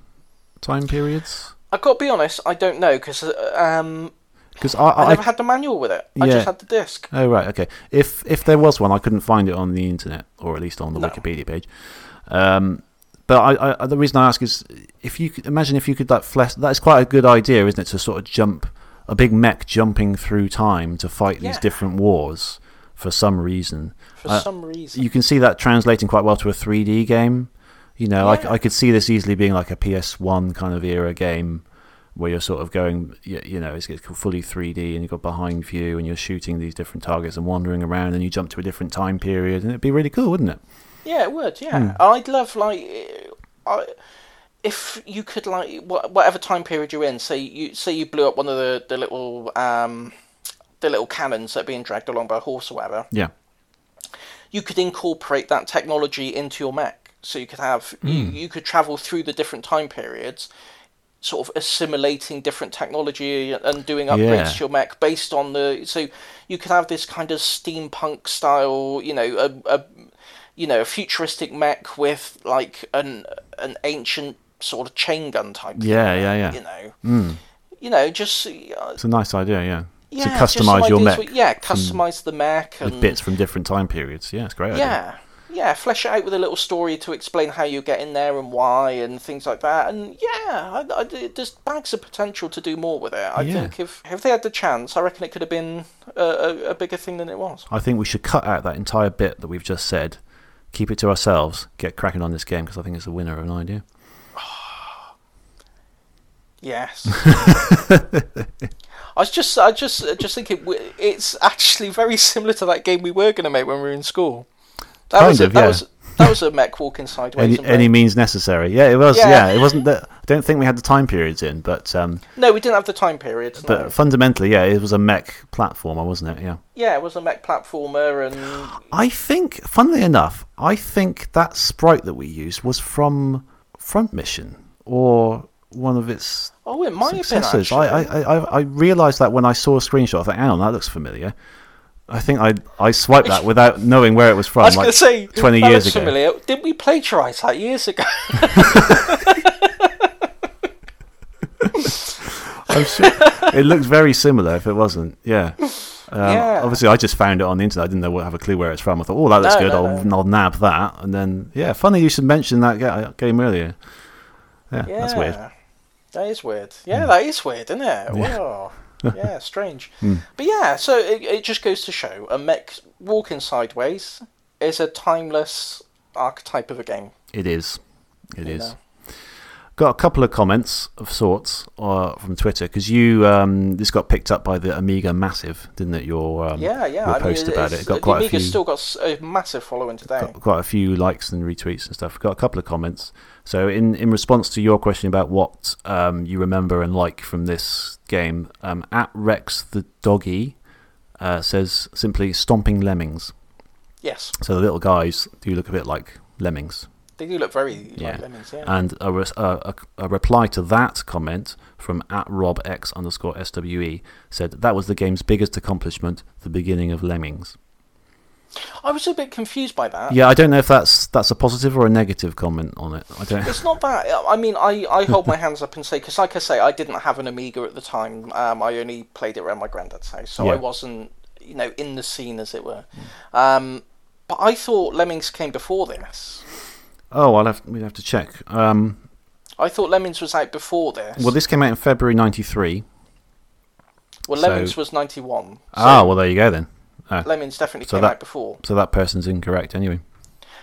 time periods? I've got to be honest. I don't know because um, Because I, I, I, never had the manual with it. Yeah. I just had the disc. oh right, okay. If if there was one, I couldn't find it on the internet, or at least on the No. Wikipedia page. Um, but I, I, the reason I ask is, if you could imagine if you could like flesh, that's quite a good idea, isn't it? To sort of jump a big mech jumping through time to fight these different wars for some reason. For Uh, some reason. You can see that translating quite well to a 3D game. You know, I Yeah. I, could see this easily being like a PS1 kind of era game where you're sort of going, you, you know, it's, it's fully 3D and you've got behind view and you're shooting these different targets and wandering around and you jump to a different time period and it'd be really cool, wouldn't it? Yeah, it would. Yeah, Hmm. I'd love like, I, if you could like whatever time period you're in. Say you say you blew up one of the the little um, the little cannons that are being dragged along by a horse or whatever. Yeah. You could incorporate that technology into your mech, so you could have you, Hmm. you could travel through the different time periods. Sort of assimilating different technology and doing upgrades Yeah. to your mech based on the so you could have this kind of steampunk style, you know, a, a you know, a futuristic mech with like an an ancient sort of chain gun type. thing, Yeah, yeah, yeah. You know, Mm. you know, just uh, It's a nice idea, yeah. yeah, to customize your mech with- yeah, customize the mech and with bits from different time periods. Yeah, it's great. idea. yeah, yeah, flesh it out with a little story to explain how you get in there and why and things like that. And yeah, I, I, there's bags of potential to do more with it. I Yeah. think if if they had the chance, I reckon it could have been a, a, a bigger thing than it was. I think we should cut out that entire bit that we've just said, keep it to ourselves, get cracking on this game because I think it's a winner of an idea. [sighs] Yes. [laughs] I was just, I just, just thinking, it's actually very similar to that game we were going to make when we were in school. That Kind was a, of, that yeah. was that was a mech walking sideways. Any, any means necessary. Yeah, it was. Yeah. Yeah, it wasn't that. I don't think we had the time periods in, but um, no, we didn't have the time period. no. but fundamentally, yeah, it was a mech platformer, wasn't it? Yeah. yeah, it was a mech platformer, and I think, funnily enough, I think that sprite that we used was from Front Mission or one of its oh, it might have been actually. I, I, I, I realised that when I saw a screenshot. I thought, hang on, that looks familiar. I think I I swiped that without knowing where it was from. I was like going to say 20 that years ago. Familiar. Didn't we plagiarise that years ago? [laughs] [laughs] I'm sure it looks very similar. If it wasn't, yeah. Um, Yeah. Obviously, I just found it on the internet. I didn't know, have a clue where it's from. I thought, oh, that looks No, good. no, I'll, no. I'll nab that. And then, yeah, funny you should mention that game earlier. Yeah, yeah, that's weird. Hmm. That is weird. Yeah, that is weird, isn't it? Wow. [laughs] yeah, strange. Hmm. But yeah, so it, it just goes to show a mech walking sideways is a timeless archetype of a game. It is. It you is. know. Got a couple of comments of sorts uh, from Twitter because you um, this got picked up by the Amiga Massive, didn't it? Your um, Yeah, yeah. your I mean, post about it. It got quite a Amiga's few still got a massive following today. got quite a few likes and retweets and stuff. Got a couple of comments. So in in response to your question about what um, you remember and like from this game, um, at Rex the doggy uh, says simply stomping lemmings. Yes, So the little guys do look a bit like lemmings. They do look very Yeah. like lemons. Yeah. And a, a, a, a reply to that comment from at robx underscore swe said that was the game's biggest accomplishment, the beginning of Lemmings. I was a bit confused by that. Yeah, I don't know if that's that's a positive or a negative comment on it. I don't. It's not that. I mean, I, I hold my [laughs] hands up and say because, like I say, I didn't have an Amiga at the time. Um, I only played it around my granddad's house, so Yeah. I wasn't, you know, in the scene as it were. Um, but I thought Lemmings came before this. Oh, I'll have we have to check. Um, I thought Lemmings was out before this. well, this came out in February '93. Well, so- Lemmings was ninety one. So ah, well, there you go then. Ah, Lemmings definitely so came that- out before. so that person's incorrect anyway.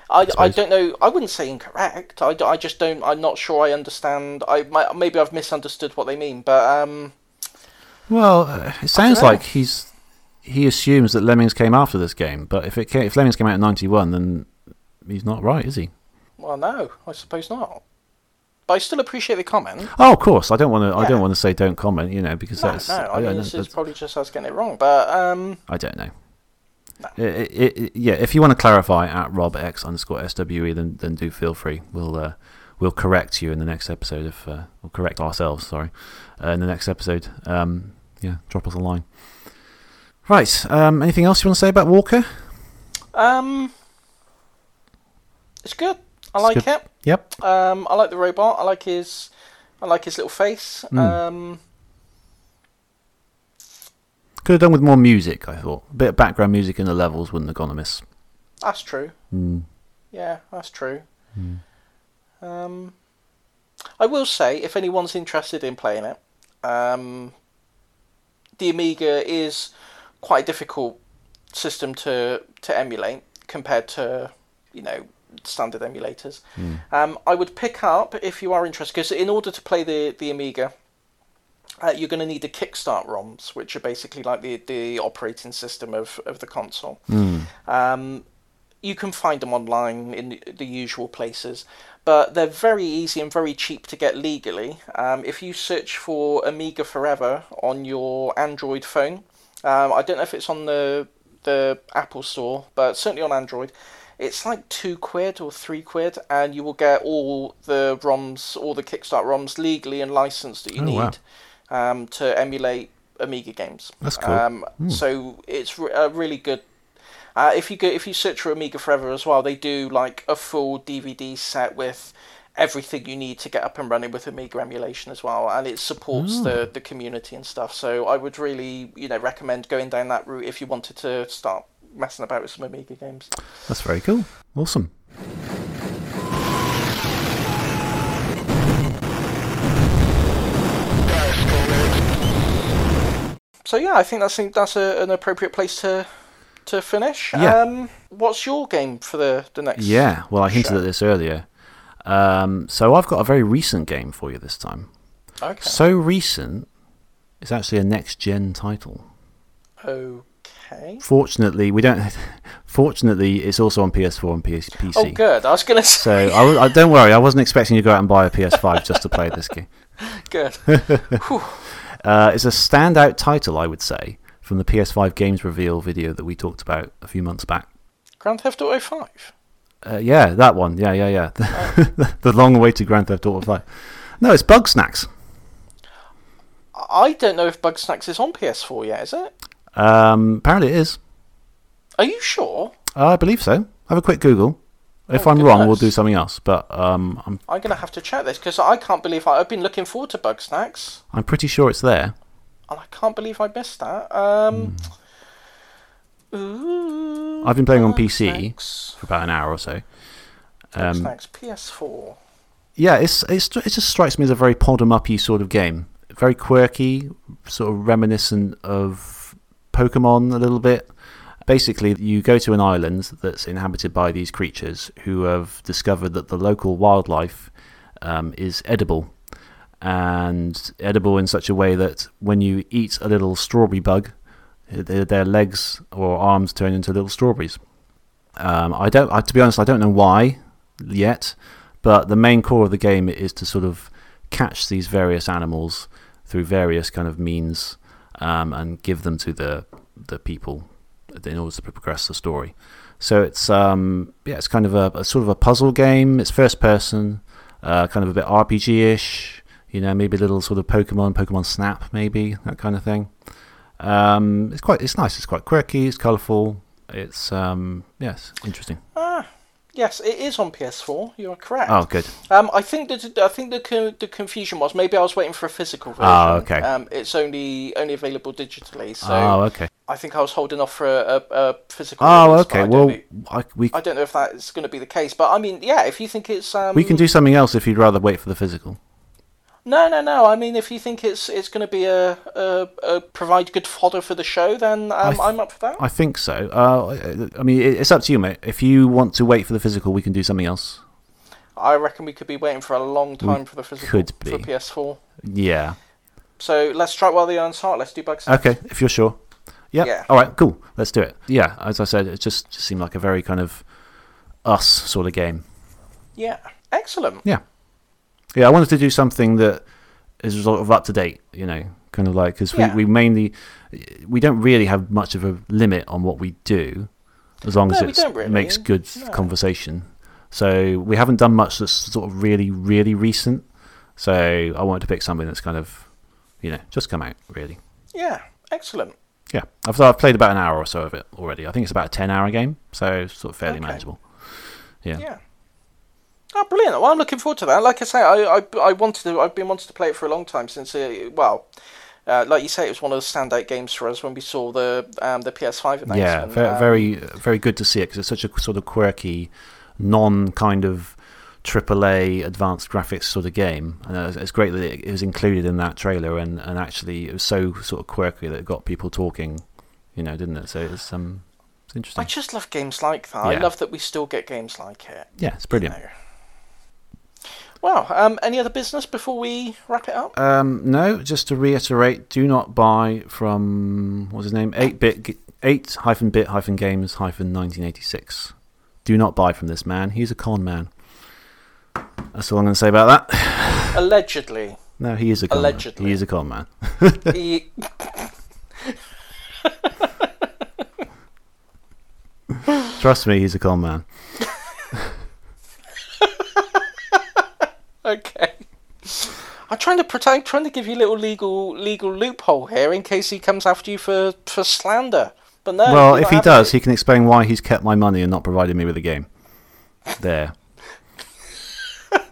I, I suppose. don't know. I wouldn't say incorrect. I just don't. I'm not sure. I understand. I might, maybe I've misunderstood what they mean. But um, Well, uh, it sounds like he's he assumes that Lemmings came after this game, but if it came, if Lemmings came out in '91, then he's not right, is he? Well, no, I suppose not. But I still appreciate the comment. Oh, of course. I don't want to. I don't want to say don't comment. You know, because No, that's. no. I, I, mean, don't this know, is probably just us getting it wrong. But um, I don't know. No. I- I- I- yeah, if you want to clarify at robx underscore swe, then then do feel free. We'll uh, we'll correct you in the next episode. If uh, we'll correct ourselves, sorry, uh, in the next episode. Um, yeah, drop us a line. Right. Um, anything else you want to say about Walker? um, it's good. I like good. it. Yep. Um, I like the robot. I like his. I like his little face. Mm. Um, Could have done with more music. I thought a bit of background music in the levels wouldn't have gone amiss. that's true. Mm. Yeah, that's true. Um, I will say, if anyone's interested in playing it, um, the Amiga is quite a difficult system to to emulate compared to you know standard emulators. Um, I would pick up if you are interested, because in order to play the the Amiga. Uh, you're going to need the Kickstart ROMs, which are basically like the, the operating system of, of the console. Um, you can find them online in the- the usual places, but they're very easy and very cheap to get legally. Um, if you search for Amiga Forever on your Android phone, um, I don't know if it's on the the Apple Store, but certainly on Android, it's like two quid or three quid, and you will get all the ROMs, all the Kickstart ROMs legally and licensed that you Oh, need wow. um, to emulate Amiga games. That's cool. Um, So it's a really good. Uh, if you go, if you search for Amiga Forever as well, they do like a full DVD set with everything you need to get up and running with Amiga emulation as well, and it supports the the community and stuff. So I would really, you know, recommend going down that route if you wanted to start messing about with some Amiga games. That's very cool. Awesome. So yeah, I think that's that's a, an appropriate place to to finish. Yeah. Um, what's your game for the the next? Yeah. Well, I hinted Sure. at this earlier. Um, so I've got a very recent game for you this time. Okay. So recent, it's actually a next gen title. Okay. Fortunately, we don't. [laughs] Fortunately, it's also on PS4 and PS- PC. Oh, good. I was gonna say So I, I don't worry. I wasn't expecting you to go out and buy a PS5 just to play this game. [laughs] good. [laughs] Uh, it's a standout title, I would say, from the PS5 games reveal video that we talked about a few months back. Grand Theft Auto Five. Uh, yeah, that one. Yeah, yeah, yeah. the long-awaited Grand Theft Auto 5. No, it's Bugsnax. I don't know if Bugsnax is on PS4 yet. Is it? Um, apparently, it is. Are you sure? Uh, I believe so. Have a quick Google. If Oh, I'm wrong, we'll do something else. But um, I'm I'm gonna have to check this because I can't believe I, I've been looking forward to Bugsnax. I'm pretty sure it's there. and I can't believe I missed that. Um. Ooh, Hmm. I've been playing on PC Bugsnax. for about an hour or so. Um, Bugsnax PS4. yeah, it's, it's it just strikes me as a very pod 'em uppy sort of game. Very quirky, sort of reminiscent of Pokemon a little bit. Basically, you go to an island that's inhabited by these creatures who have discovered that the local wildlife um, is edible, and edible in such a way that when you eat a little strawberry bug, their, legs or arms turn into little strawberries. Um, I don't. I, to be honest, I don't know why yet, but the main core of the game is to sort of catch these various animals through various kind of means um, and give them to the the people in order to progress the story. So it's um, yeah, it's kind of a, a sort of a puzzle game. It's first person, uh, kind of a bit RPG ish. You know, maybe a little sort of Pokemon, Pokemon Snap, maybe that kind of thing. Um, it's quite, it's nice. It's quite quirky. It's colourful. It's um, yes, interesting. Yes, it is on PS4. You are correct. Oh, good. Um, I think that I think the co- the confusion was maybe I was waiting for a physical version. Ah, okay. Um, it's only only available digitally, so oh, okay. I think I was holding off for a, a, a physical. Oh, release, okay. I Well, know- I, we I don't know if that's going to be the case, but I mean, yeah, if you think it's um, we can do something else if you'd rather wait for the physical. No, no, no. I mean, if you think it's it's going to be a, a, a provide good fodder for the show, then um, th- I'm up for that. I think so. Uh, I mean, it's up to you, mate. If you want to wait for the physical, we can do something else. I reckon we could be waiting for a long time for the physical could be. for. PS4. Yeah. So let's strike while the iron's hot. Let's do bugs. Okay, if you're sure. Yep. Yeah. All right. Cool. Let's do it. Yeah. As I said, it just, just seemed like a very kind of us sort of game. Yeah, excellent. Yeah. Yeah. I wanted to do something that is sort of up to date. You know, kind of like because Yeah. we, we mainly we don't really have much of a limit on what we do, as long as No, we it really. makes good No. conversation. So we haven't done much that's sort of really really recent. So I wanted to pick something that's kind of you know just come out really. Yeah, excellent. Yeah, I've, I've played about an hour or so of it already. I think it's about a ten-hour game, so sort of fairly Okay. manageable. Yeah. Yeah. Oh, brilliant! Well, I'm looking forward to that. Like I say, I, I, I wanted to. I've been wanting to play it for a long time since. Uh, well, uh, like you say, it was one of the standout games for us when we saw the um, the PS5 announcement. Yeah, very, Um, very, very good to see it because it's such a sort of quirky, non kind of AAA advanced graphics sort of game, and it's- it's great that it, it was included in that trailer, and, and actually it was so sort of quirky that it got people talking, you know, didn't it? So it's um, it's interesting. I just love games like that. I love that we still get games like it. Yeah, it's brilliant. No. Well, um, any other business before we wrap it up? Um, no, just to reiterate, do not buy from what's his name, eight bit eight hyphen bit hyphen games hyphen nineteen eighty six. Do not buy from this man. He's a con man. That's all I'm going to say about that. [sighs] Allegedly. No, he is a con Allegedly. man. He is a con man. [laughs] He- Trust me, he's a con man. Okay. I'm trying to protect, trying to give you a little legal legal loophole here in case he comes after you for, for slander. But no. well, if he does, it. he can explain why he's kept my money and not provided me with a game. There. [laughs]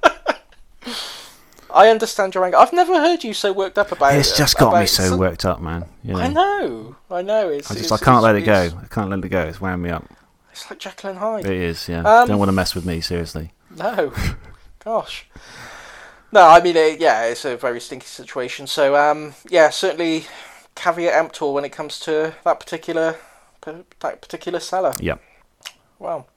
I understand your anger. I've never heard you so worked up about it. It's just got me so some- worked up, man. You know. I know, I know. It's, I just it's- I can't let it go. I can't let it go. It's wound me up. It's like and Hyde. It is, yeah. Um, Don't want to mess with me, seriously. No, [laughs] gosh. No, I mean, uh, yeah, it's a very stinky situation. So, um, yeah, certainly caveat emptor when it comes to that particular that particular seller. Yeah. Well,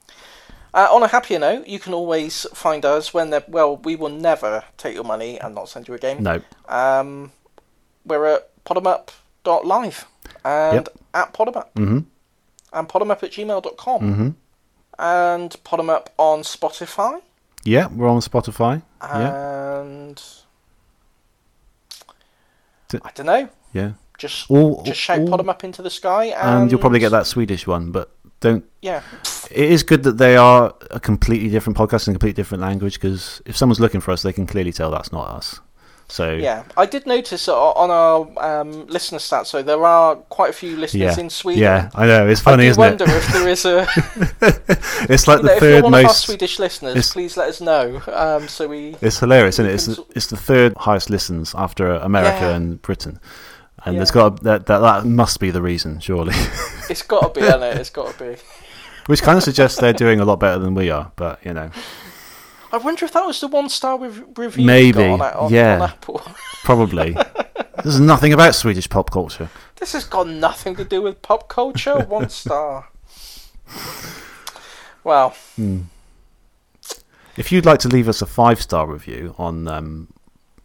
uh, on a happier note, you can always find us when they're well. We will never take your money and not send you a game. No. Um, we're at podemup.live and Yep. at podemup Mm-hmm. and podemup at gmail.com Mm-hmm. and podemup on Spotify Yeah, we're on Spotify. Uh, yeah. I don't know. Yeah. Just All, just shout all- Potem up into the sky, and, and you'll probably get that Swedish one, but don't. Yeah, It is good that they are a completely different podcast in a completely different language because if someone's looking for us, they can clearly tell that's not us. So yeah. I did notice on our um, listener stats, so there are quite a few listeners yeah, in Sweden. yeah, I know it's I funny, do isn't wonder it? if there is a. [laughs] it's like you know, the if you're third one of our most. Swedish listeners, please let us know. Um, so we. It's hilarious, isn't it? It's the, it's the third highest listens after America Yeah. and Britain, and Yeah. there's got that, that that must be the reason, surely. [laughs] It's got to be, hasn't it? It's got to be. Which kind of suggests they're doing a lot better than we are, but you know, I wonder if that was the one star rev- review. Maybe, on, on, yeah. on Apple. [laughs] probably. There's nothing about Swedish pop culture. This has got nothing to do with pop culture. [laughs] One star. Well, If you'd like to leave us a five star review on um,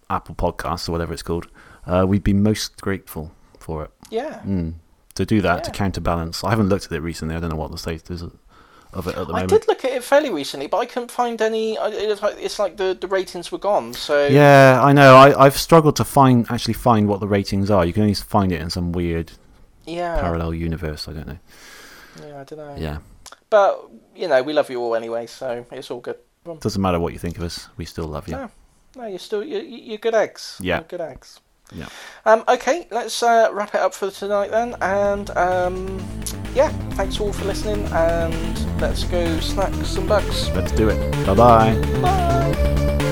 Apple Podcasts or whatever it's called, uh, we'd be most grateful for it. Yeah. Mm. To do that, to counterbalance. I haven't looked at it recently. I don't know what the status is of it at the I did look at it fairly recently, but I couldn't find any. It's like, it's like the, the ratings were gone. So Yeah, I know. I, I've struggled to find actually find what the ratings are. You can only find it in some weird yeah, parallel universe. I don't know. yeah, I don't know. Yeah, But you know, we love you all anyway, so it's all good. doesn't matter what you think of us. We still love you. No. No, you're still you're, you're good eggs. Yeah. You're good eggs. Yeah. Um, okay, let's uh, wrap it up for tonight then, and um, yeah, thanks all for listening, and let's go snack some bugs. Let's do it. Bye bye. Bye.